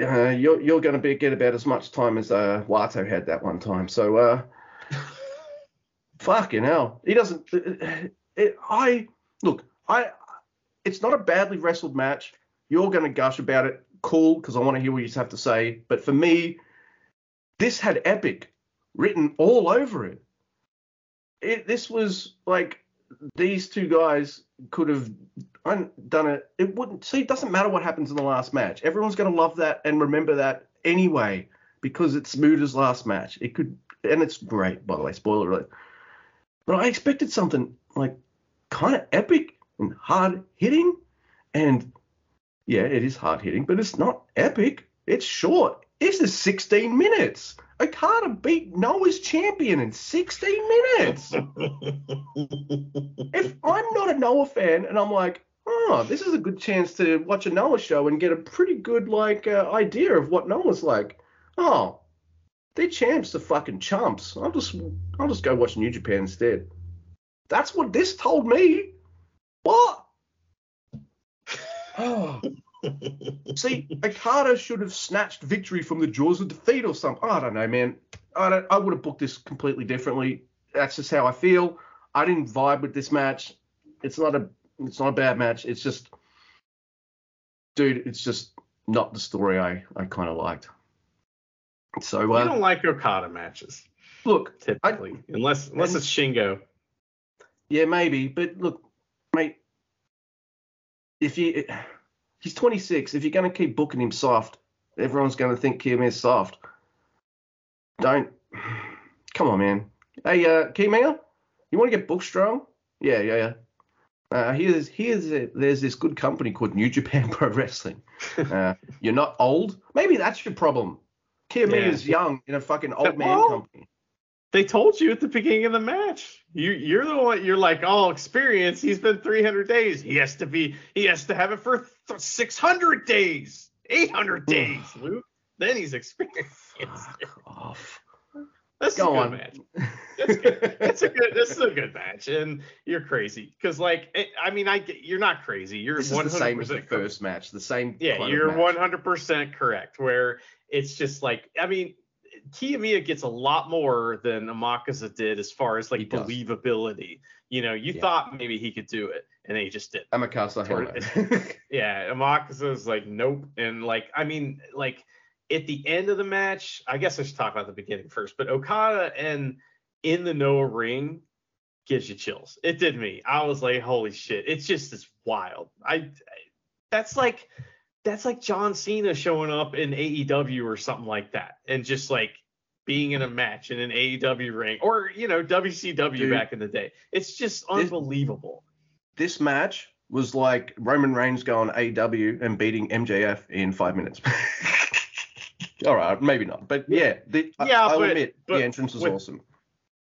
Uh, you're you're going to be get about as much time as uh, Wato had that one time. So, uh, *laughs* fucking hell, he doesn't. It, uh, it, I look, I. It's not a badly wrestled match. You're going to gush about it. Cool, because I want to hear what you have to say. But for me, this had epic written all over it. It this was like these two guys could have done it. It wouldn't see. It doesn't matter what happens in the last match. Everyone's going to love that and remember that anyway because it's Muta's last match. It could, and it's great by the way. Spoiler alert. But I expected something like kind of epic and hard hitting, and yeah, it is hard hitting, but it's not epic. It's short. This is 16 minutes. Okada beat Noah's champion in 16 minutes. *laughs* if I'm not a Noah fan and I'm like, oh, this is a good chance to watch a Noah show and get a pretty good like uh, idea of what Noah's like. Oh, they're champs, the fucking chumps. I'll just I'll just go watch New Japan instead. That's what this told me. What? Oh. *sighs* *laughs* See, Okada should have snatched victory from the jaws of defeat or something. I don't know, man. I don't. I would have booked this completely differently. That's just how I feel. I didn't vibe with this match. It's not a. It's not a bad match. It's just, dude. It's just not the story I I kind of liked. So uh, you don't like Okada matches. Look, typically, I, unless unless and, it's Shingo. Yeah, maybe. But look, mate, if you he's 26. If you're going to keep booking him soft, everyone's going to think Kim is soft. Don't. *sighs* Come on, man. Hey, uh, Kiyomiya, you want to get book strong? Yeah, yeah, yeah. Uh, here's here's a, there's this good company called New Japan *laughs* Pro Wrestling. *laughs* Uh, you're not old. Maybe that's your problem. Kiyomiya yeah. is young in a fucking old man well, company. They told you at the beginning of the match. You you're the one. You're like, oh, experience. He's been 300 days. He has to be. He has to have it for 600 days, 800 days, Luke. Then he's experienced. Fuck off. That's Go a good on. match. That's good. That's a good. This is a good match, and you're crazy because, like, it, I mean, I get you're not crazy. You're this 100% is the same as the first match. The same. Yeah, you're 100 percent correct. Where it's just like, I mean, Kiyomiya gets a lot more than Amakusa did as far as like believability. You know, you yeah. thought maybe he could do it, and he just did. Amakasa, *laughs* *laughs* yeah, Amakusa is like nope, and like I mean, like at the end of the match, I guess I should talk about the beginning first. But Okada and in the Noah ring gives you chills. It did me. I was like, holy shit! It's just as wild. I that's like that's like John Cena showing up in AEW or something like that, and just like being in a match in an AEW ring or you know WCW Dude, back in the day. It's just unbelievable. This, this match was like Roman Reigns going AEW and beating MJF in five minutes. *laughs* All right, maybe not, but yeah, the, yeah, I, will admit but the entrance was with, awesome.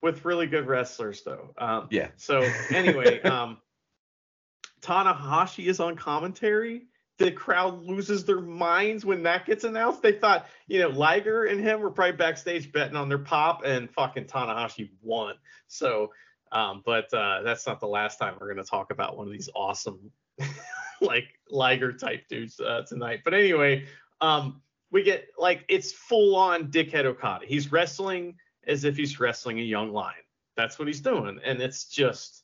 With really good wrestlers, though. Um, yeah. So anyway, *laughs* um, Tanahashi is on commentary the crowd loses their minds when that gets announced. They thought, you know, Liger and him were probably backstage betting on their pop, and fucking Tanahashi won. So, um, but uh, that's not the last time we're gonna talk about one of these awesome, *laughs* like Liger type dudes uh, tonight. But anyway, um, we get like it's full on dickhead Okada. He's wrestling as if he's wrestling a young lion. That's what he's doing, and it's just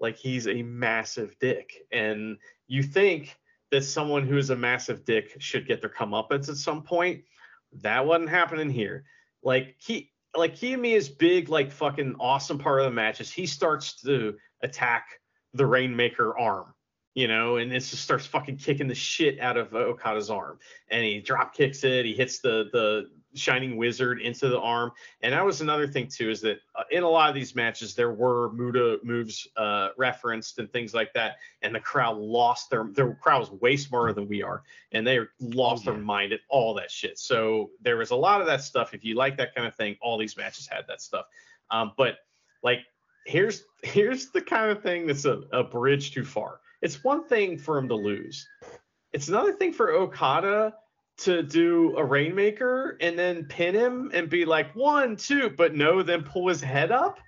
like he's a massive dick. And you think that someone who is a massive dick should get their comeuppance at some point. That wasn't happening here. Like he like Kiyomiya's big, like fucking awesome part of the match is he starts to attack the Rainmaker arm, you know, and it just starts fucking kicking the shit out of Okada's arm, and he drop kicks it, he hits the the Shining Wizard into the arm. And that was another thing too, is that uh, in a lot of these matches there were Muta moves uh, referenced and things like that, and the crowd lost their their crowd was way smarter than we are, and they lost yeah. their mind at all that shit. So there was a lot of that stuff. If you like that kind of thing, all these matches had that stuff. Um, but like here's here's the kind of thing that's a, a bridge too far. It's one thing for him to lose. It's another thing for Okada to do a rainmaker and then pin him and be like one two but no then pull his head up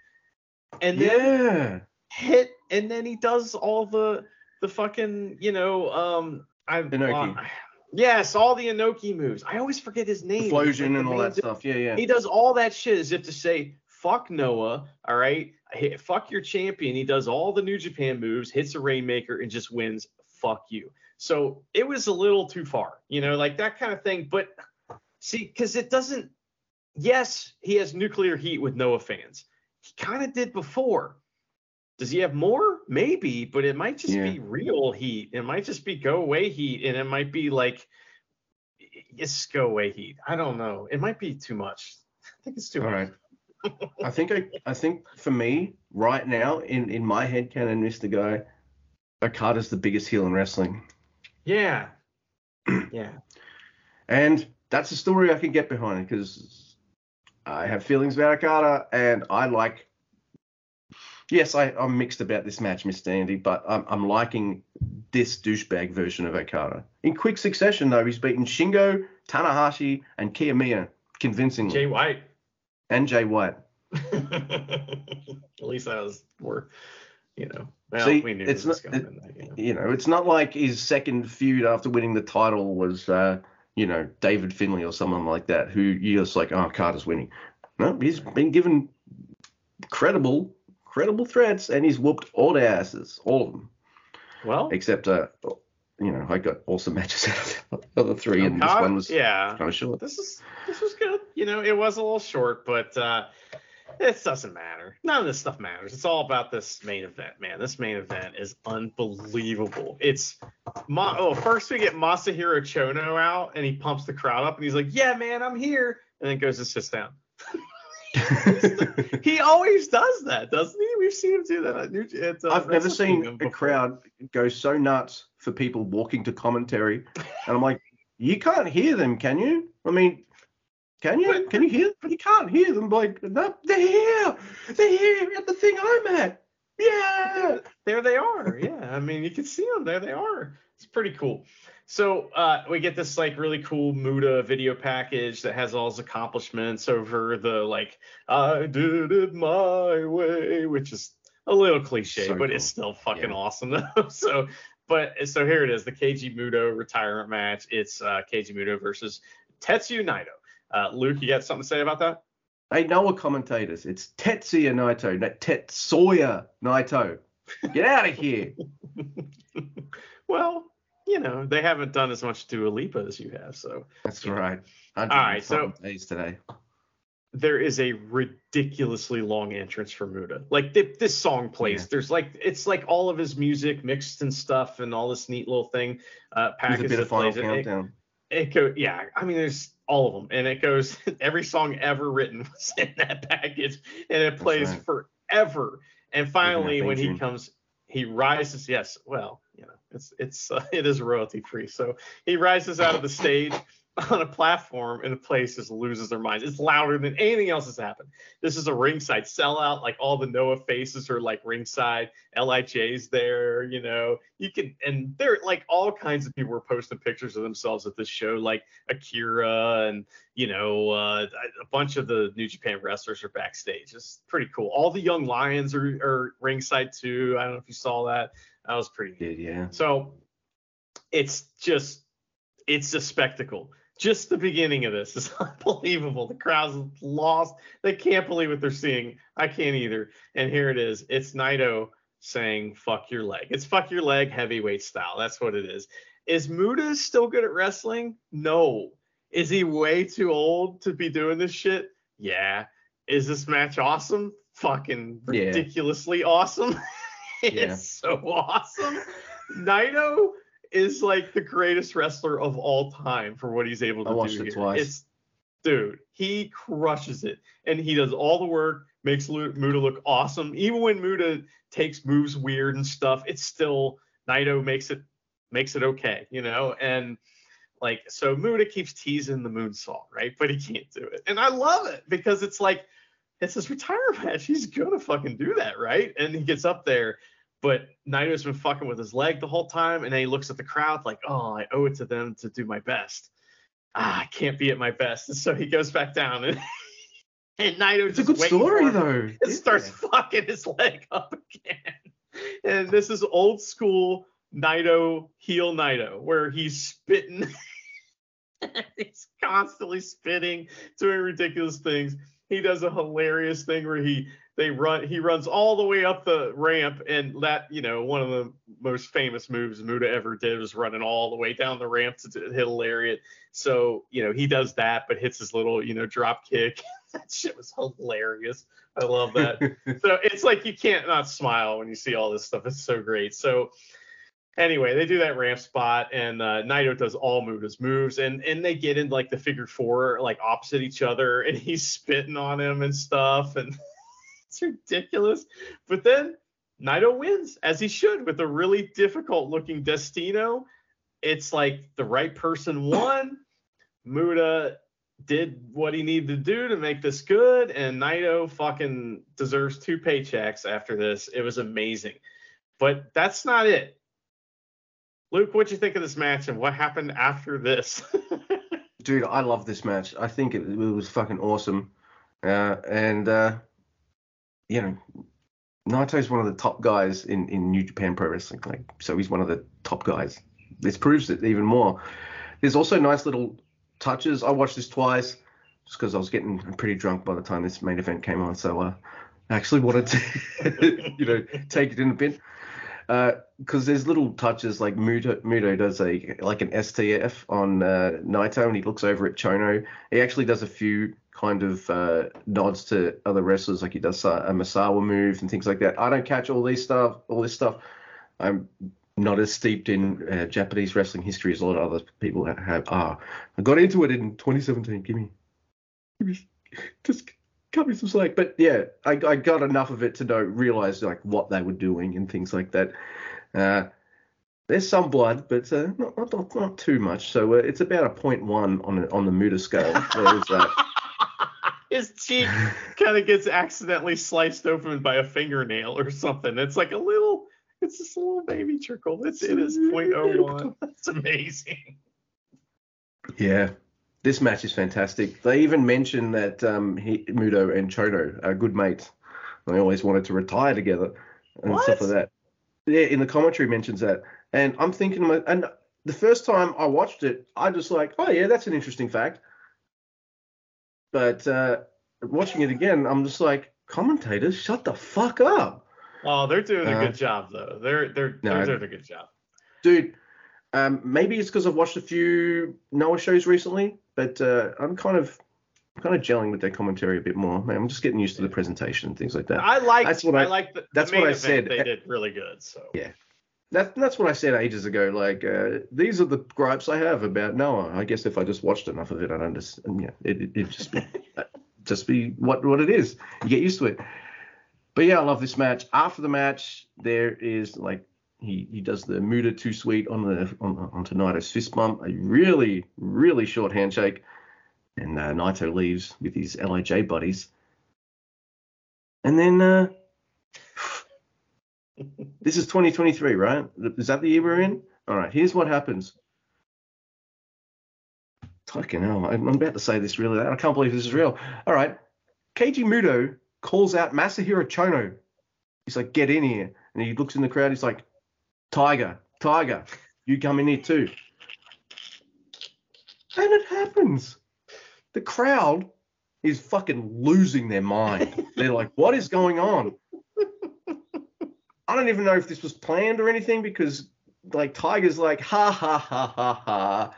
and then yeah. hit and then he does all the the fucking you know um i uh, yes all the Inoki moves. I always forget his name. Explosion like and all that stuff. Yeah yeah. He does all that shit as if to say fuck noah all right? Fuck your champion. He does all the new japan moves hits a rainmaker and just wins. Fuck you so it was a little too far, you know, like that kind of thing. But see, because it doesn't, yes, he has nuclear heat with Noah fans. He kind of did before. Does he have more? Maybe, but it might just yeah. be real heat. It might just be go away heat, and it might be like it's go away heat. I don't know. It might be too much. I think it's too All much. Right. I think I, I think for me right now in in my head canon, Mr. Guy, Okada's the biggest heel in wrestling. Yeah. *clears throat* yeah. And that's a story I can get behind because I have feelings about Okada and I like. Yes, I, am mixed about this match, Mr. Andy, but I'm, I'm liking this douchebag version of Okada. In quick succession, though, he's beaten Shingo, Tanahashi, and Kiyomiya convincingly. Jay White. And Jay White. *laughs* At least that was more, you know, well, See, we it's not, it, that, you, know. you know, it's not like his second feud after winning the title was, uh, you know, David Finlay or someone like that, who you're just like, oh, Carter's winning. No, he's been given credible, credible threats, and he's whooped all the asses, all of them. Well, except, uh, you know, I got awesome matches out of the *laughs* other three, and this one was yeah, kind of short. This is this was good. You know, it was a little short, but. uh it doesn't matter. None of this stuff matters. It's all about this main event, man. This main event is unbelievable. It's Ma- oh, first we get Masahiro Chono out and he pumps the crowd up and he's like, "Yeah, man, I'm here," and then goes and sits down. *laughs* he always does that, doesn't he? We've seen him do that. At New, at, uh, I've never seen a crowd go so nuts for people walking to commentary, and I'm like, you can't hear them, can you? I mean, can you? Can you hear? But you can't hear them. Like, no, they're here. They're here at the thing I'm at. Yeah. There they are. Yeah. I mean, you can see them. There they are. It's pretty cool. So uh, we get this like really cool Muta video package that has all his accomplishments over the like I did it my way, which is a little cliche, so but cool. it's still fucking yeah. awesome *laughs* though. so but so here it is, the Keiji Muto retirement match. It's uh, Keiji Muto versus Tetsu Naito. Uh, Luke, you got something to say about that? Hey, Noah commentators. It's Tetsuya Naito, not Tetsuya Naito. Get out of here. *laughs* well, you know, they haven't done as much Dua Lipa as you have, so. That's right. All right, so days today. There is a ridiculously long entrance for Muta. Like th- this song plays. Yeah. There's like it's like all of his music mixed and stuff, and all this neat little thing uh, package. Bit of final countdown. It, it go, yeah. I mean, there's all of them, and it goes *laughs* every song ever written was *laughs* in that package, and it plays right. forever. And finally, when he comes, he rises. Yes, well, you know, it's it's uh, *laughs* it is royalty free, so he rises out of the stage *laughs* on a platform and the place just loses their minds. It's louder than anything else has happened. This is a ringside sellout. Like all the Noah faces are like ringside. Lij's there, you know. You can and there like all kinds of people were posting pictures of themselves at this show, like Akira and you know uh, a bunch of the New Japan wrestlers are backstage. It's pretty cool. All the young lions are, are ringside too. I don't know if you saw that. That was pretty good. Yeah. So it's just it's a spectacle just the beginning of this is *laughs* unbelievable. The crowd's lost. They can't believe what they're seeing. I can't either. And here it is. It's Naito saying "fuck your leg." It's "fuck your leg" heavyweight style. That's what it is. Is Muta still good at wrestling? No. Is he way too old to be doing this shit? Yeah. is this match awesome? Fucking Yeah. ridiculously awesome. *laughs* it's Yeah. so awesome. Naito is like the greatest wrestler of all time for what he's able to I watched do it here. twice. It's dude, he crushes it, and he does all the work, makes Muta look awesome. Even when Muta takes moves weird and stuff, it's still Naito makes it makes it okay, you know. And like so, Muta keeps teasing the moonsault, right? But he can't do it, and I love it because it's like it's his retirement match. He's gonna fucking do that, right? And he gets up there. But Naito's been fucking with his leg the whole time, and then he looks at the crowd like, "Oh, I owe it to them to do my best." ah, I can't be at my best. And *laughs* so he goes back down and *laughs* and Naito It's a just good story though. *laughs* and starts fucking his leg up again. And this is old school Naito heel Naito where he's spitting. he's constantly spitting, doing ridiculous things. He does a hilarious thing where he they run he runs all the way up the ramp and that you know one of the most famous moves Muta ever did was running all the way down the ramp to d- hit a lariat. So you know he does that but hits his little you know drop kick. *laughs* that shit was hilarious. I love that. *laughs* so it's like you can't not smile when you see all this stuff. It's so great. So anyway, they do that ramp spot, and uh, Naito does all Muta's moves, and and they get in like the figure four, like opposite each other, and *laughs* he's spitting on him and stuff, and it's ridiculous. But then Naito wins as he should with a really difficult looking Destino. It's like the right person won. Muta did what he needed to do to make this good, and Naito fucking deserves two paychecks after this. It was amazing. But that's not it. Luke, what'd you think of this match and what happened after this? *laughs* Dude, I love this match. I think it, it was fucking awesome. Uh, and uh, you know, Naito's one of the top guys in, in New Japan Pro Wrestling. Like, so he's one of the top guys. This proves it even more. There's also nice little touches. I watched this twice just because I was getting pretty drunk by the time this main event came on. So uh, I actually wanted to, *laughs* you know, take it in a bit. Because there's little touches like Muto, Muto does a like an STF on uh, Naito and he looks over at Chono. He actually does a few kind of uh, nods to other wrestlers, like he does uh, a Misawa move and things like that. I don't catch all these stuff, all this stuff. I'm not as steeped in uh, Japanese wrestling history as a lot of other people have are. I got into it in 2017. Give me, give me, *laughs* just cut me some slack. But yeah, I, I got enough of it to know, realize like what they were doing and things like that. Uh, there's some blood, but uh, not, not, not too much. So uh, it's about a point one on on the Muta scale. There's, uh, His cheek *laughs* kind of gets accidentally sliced open by a fingernail or something. It's like a little, it's just a little baby trickle. It's, it is 0.01. *laughs* That's amazing. Yeah, this match is fantastic. They even mention that um, he, Muto and Chono are good mates. They always wanted to retire together and stuff like that. Yeah, in the commentary mentions that, and I'm thinking, and the first time I watched it, I just like, oh yeah, that's an interesting fact. But uh, watching it again, I'm just like, commentators, shut the fuck up, Oh, they're doing a Uh, good job though. They're they're no, they're doing a good job. dude. Um, maybe it's because I've watched a few Noah shows recently, but uh, I'm kind of kind of gelling with their commentary a bit more. Man, I'm just getting used to the presentation and things like that. I like That's what I, I- like the, that's the what I said. They did really good. So Yeah. That, that's what I said ages ago. Like, uh, these are the gripes I have about Noah. I guess if I just watched enough of it, I'd understand. Yeah, it, it, it'd just be, *laughs* just be what, what it is. You get used to it. But yeah, I love this match. After the match, there is like he, he does the Muta too sweet on the on, onto Naito's fist bump. A really really short handshake, and uh, Naito leaves with his Lij buddies. And then uh, *laughs* this is 2023, right? Is that the year we're in? All right. Here's what happens. Fucking hell! I'm about to say this really. I can't believe this is real. All right. Keiji Muto calls out Masahiro Chono. He's like, "Get in here!" And he looks in the crowd. He's like, "Tiger, Tiger, you come in here too." And it happens. The crowd is fucking losing their mind. They're like, "What is going on?" *laughs* I don't even know if this was planned or anything because like Tiger's like, "Ha ha ha ha ha."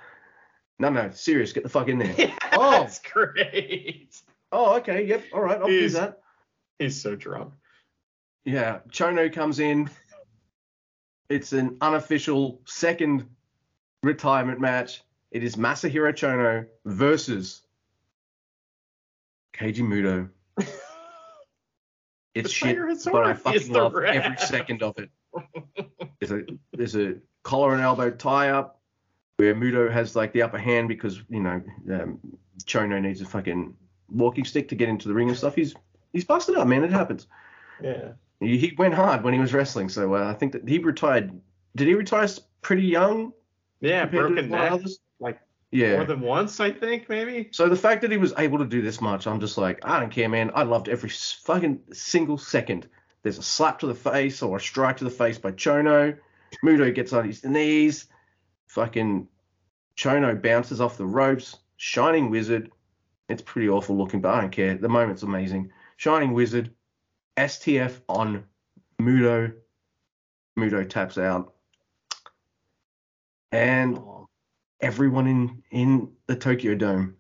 No, no, serious. Get the fuck in there. *laughs* yeah, Oh. that's great. Oh, okay. Yep. All right. I'll He's- do that. He's so drunk. Yeah. Chono comes in. It's an unofficial second retirement match. It is Masahiro Chono versus Keiji Muto. It's shit, but I fucking love every second of it. *laughs* There's a there's a collar and elbow tie up where Muto has like the upper hand because you know um, Chono needs a fucking walking stick to get into the ring and stuff. He's he's busted up, man. It happens. Yeah. He, he went hard when he was wrestling, so uh, I think that he retired. Did he retire pretty young? Yeah, broken neck. others? like, Yeah. More than once, I think, maybe. So the fact that he was able to do this much, I'm just like, I don't care, man. I loved every fucking single second. There's a slap to the face or a strike to the face by Chono. Muto gets on his knees. Fucking Chono bounces off the ropes. Shining Wizard. It's pretty awful looking, but I don't care. The moment's amazing. Shining Wizard. STF on Muto. Muto taps out. And Oh. Everyone in in the Tokyo Dome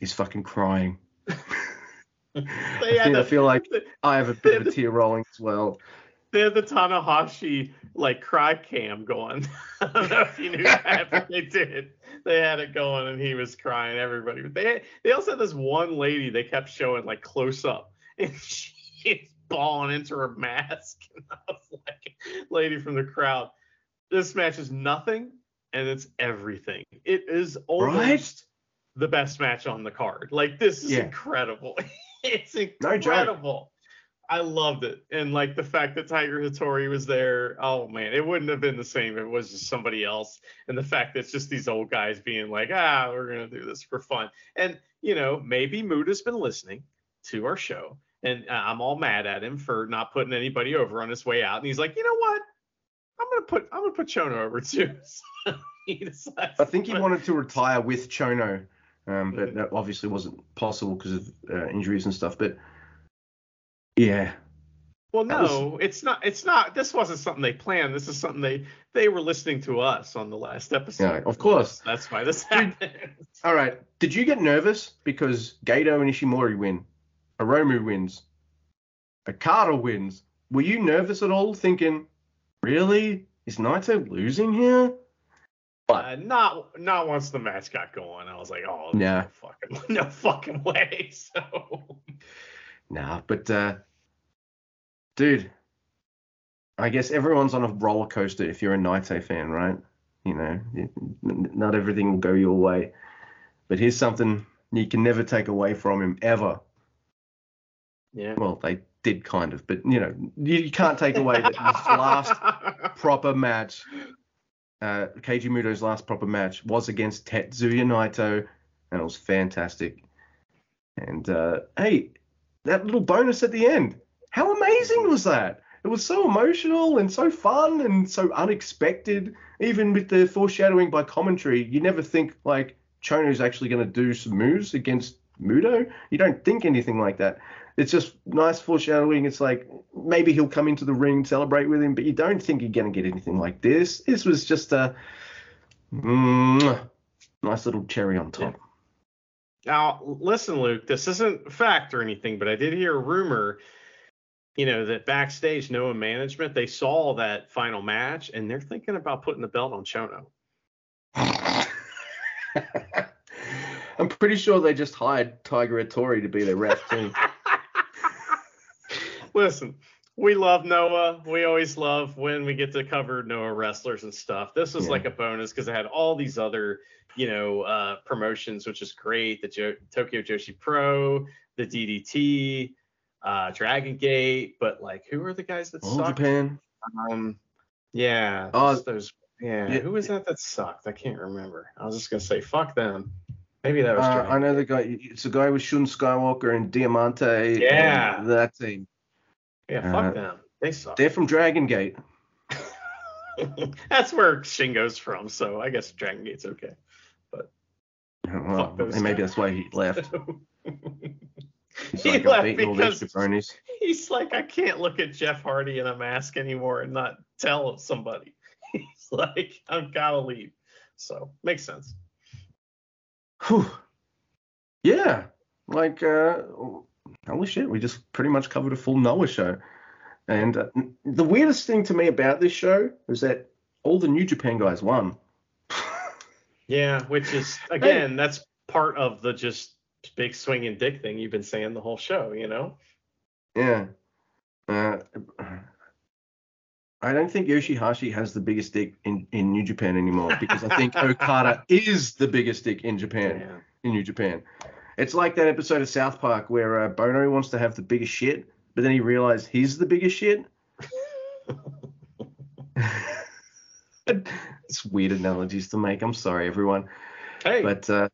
is fucking crying. They *laughs* I, feel, I feel like the- I have a bit of a tear rolling as well. They had the Tanahashi like cry cam going. *laughs* I don't know if you knew that, but they *laughs* did. They had it going, and he was crying. Everybody. But They they also had this one lady they kept showing like close up, and she's bawling into her mask. And I was like, lady from the crowd, this match is nothing, and it's everything. It is almost Right? the best match on the card. Like this is Yeah. incredible. *laughs* it's No incredible. I loved it. And like the fact that Tiger Hattori was there, oh man, it wouldn't have been the same if it was just somebody else. And the fact that it's just these old guys being like, ah, we're gonna do this for fun. And you know, maybe Muta's been listening to our show, and uh, I'm all mad at him for not putting anybody over on his way out. And he's like, you know what? I'm gonna put I'm gonna put Chono over *laughs* too. So I think he wanted to retire with Chono, um, but that obviously wasn't possible because of uh, injuries and stuff. But yeah, Well, That was- no, it's not. It's not. This wasn't something they planned. This is something they they were listening to us on the last episode. Yeah, of course. That's why this happened. all right. Did you get nervous because Goto and Ishimori win, Hiromu wins, Okada wins? Were you nervous at all, thinking, really, is Naito losing here? Uh, not not once the match got going. I was like, oh, no fucking *laughs* no fucking way. *laughs* So Nah, but uh, dude, I guess everyone's on a roller coaster if you're a Naito fan, right? You know, not everything will go your way, but here's something you can never take away from him ever. yeah. Well, they did kind of, but you know, you, you can't take away that his *laughs* last proper match, uh, Keiji Muto's last proper match was against Tetsuya Naito, and it was fantastic. And uh, hey, that little bonus at the end, how amazing was that? It was so emotional and so fun and so unexpected. Even with the foreshadowing by commentary, you never think like Chono's actually going to do some moves against Muto. You don't think anything like that. It's just nice foreshadowing. It's like maybe he'll come into the ring, celebrate with him, but you don't think you're going to get anything like this. This was just a mm, nice little cherry on top. Now, listen, Luke, this isn't fact or anything, but I did hear a rumor, you know, that backstage Noah management, they saw that final match and they're thinking about putting the belt on Chono. *laughs* Pretty sure they just hired Tiger Hattori to be their ref too. *laughs* Listen, we love Noah. We always love when we get to cover Noah wrestlers and stuff. This was Yeah. like a bonus because it had all these other, you know, uh, promotions, which is great. The jo- Tokyo Joshi Pro, the DDT, uh, Dragon Gate, but like, who are the guys that All sucked? Japan. Um, yeah, Oh, those, those yeah, yeah. Who was that that sucked? I can't remember. I was just gonna say fuck them. Maybe that was. Uh, I know the guy. It's a guy with Shun Skywalker and Diamante. Yeah. and that team. Yeah, fuck uh, them. They suck. They're from Dragon Gate. *laughs* That's where Shingo's from, so I guess Dragon Gate's okay. Well, Fuck those maybe that's why he left. *laughs* He's He like, left I'm beating all these because- He's like, I can't look at Jeff Hardy in a mask anymore and not tell somebody. *laughs* He's like, I've gotta leave. So makes sense. Whew. Yeah. Like, uh, holy shit, we just pretty much covered a full Noah show. And uh, the weirdest thing to me about this show was that all the New Japan guys won. *laughs* yeah, which is again, that's part of the just big swinging dick thing you've been saying the whole show, you know? Yeah. Uh, I don't think Yoshihashi has the biggest dick in, in New Japan anymore because I think *laughs* Okada is the biggest dick in Japan. Yeah. In New Japan. It's like that episode of South Park where uh, Bono wants to have the biggest shit, but then he realized he's the biggest shit. *laughs* it's weird analogies to make. I'm sorry, everyone. Hey. But uh,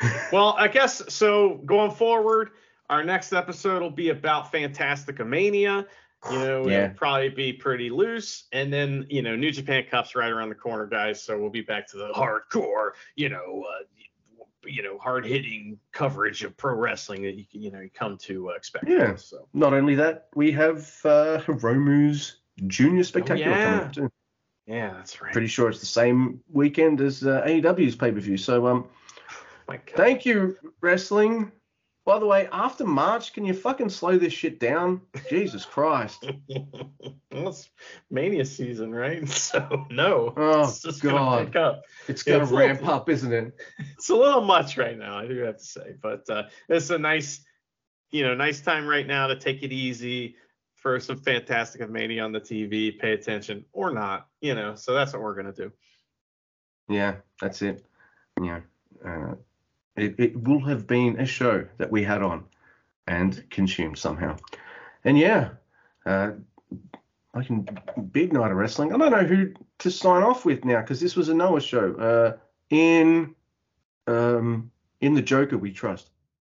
*laughs* well, I guess so. Going forward, our next episode will be about Fantastica Mania. You know, Yeah. it'll probably be pretty loose, and then you know, New Japan Cup's right around the corner, guys. So we'll be back to the hardcore, you know, uh, you know, hard hitting coverage of pro wrestling that you you know you come to uh, expect. Yeah. So not only that, we have uh, Hiromu's Junior Spectacular coming yeah. up too. yeah, that's right. Pretty sure it's the same weekend as uh, AEW's pay per view. So um, *sighs* God. thank you, wrestling. By the way, after March, can you fucking slow this shit down? Jesus Christ. *laughs* well, it's Mania season, right? *laughs* So no, Oh, it's just God. gonna pick up. It's gonna a little- ramp up, isn't it? it's a little much right now, I do have to say, but uh, it's a nice, you know, nice time right now to take it easy for some fantastic of mania on the TV. Pay attention or not, you know. So that's what we're gonna do. Yeah, that's it. Yeah. Uh, it, it will have been a show that we had on and consumed somehow. And yeah, uh, I can big night of wrestling. I don't know who to sign off with now because this was a Noah show. Uh, in um, in the Joker we trust.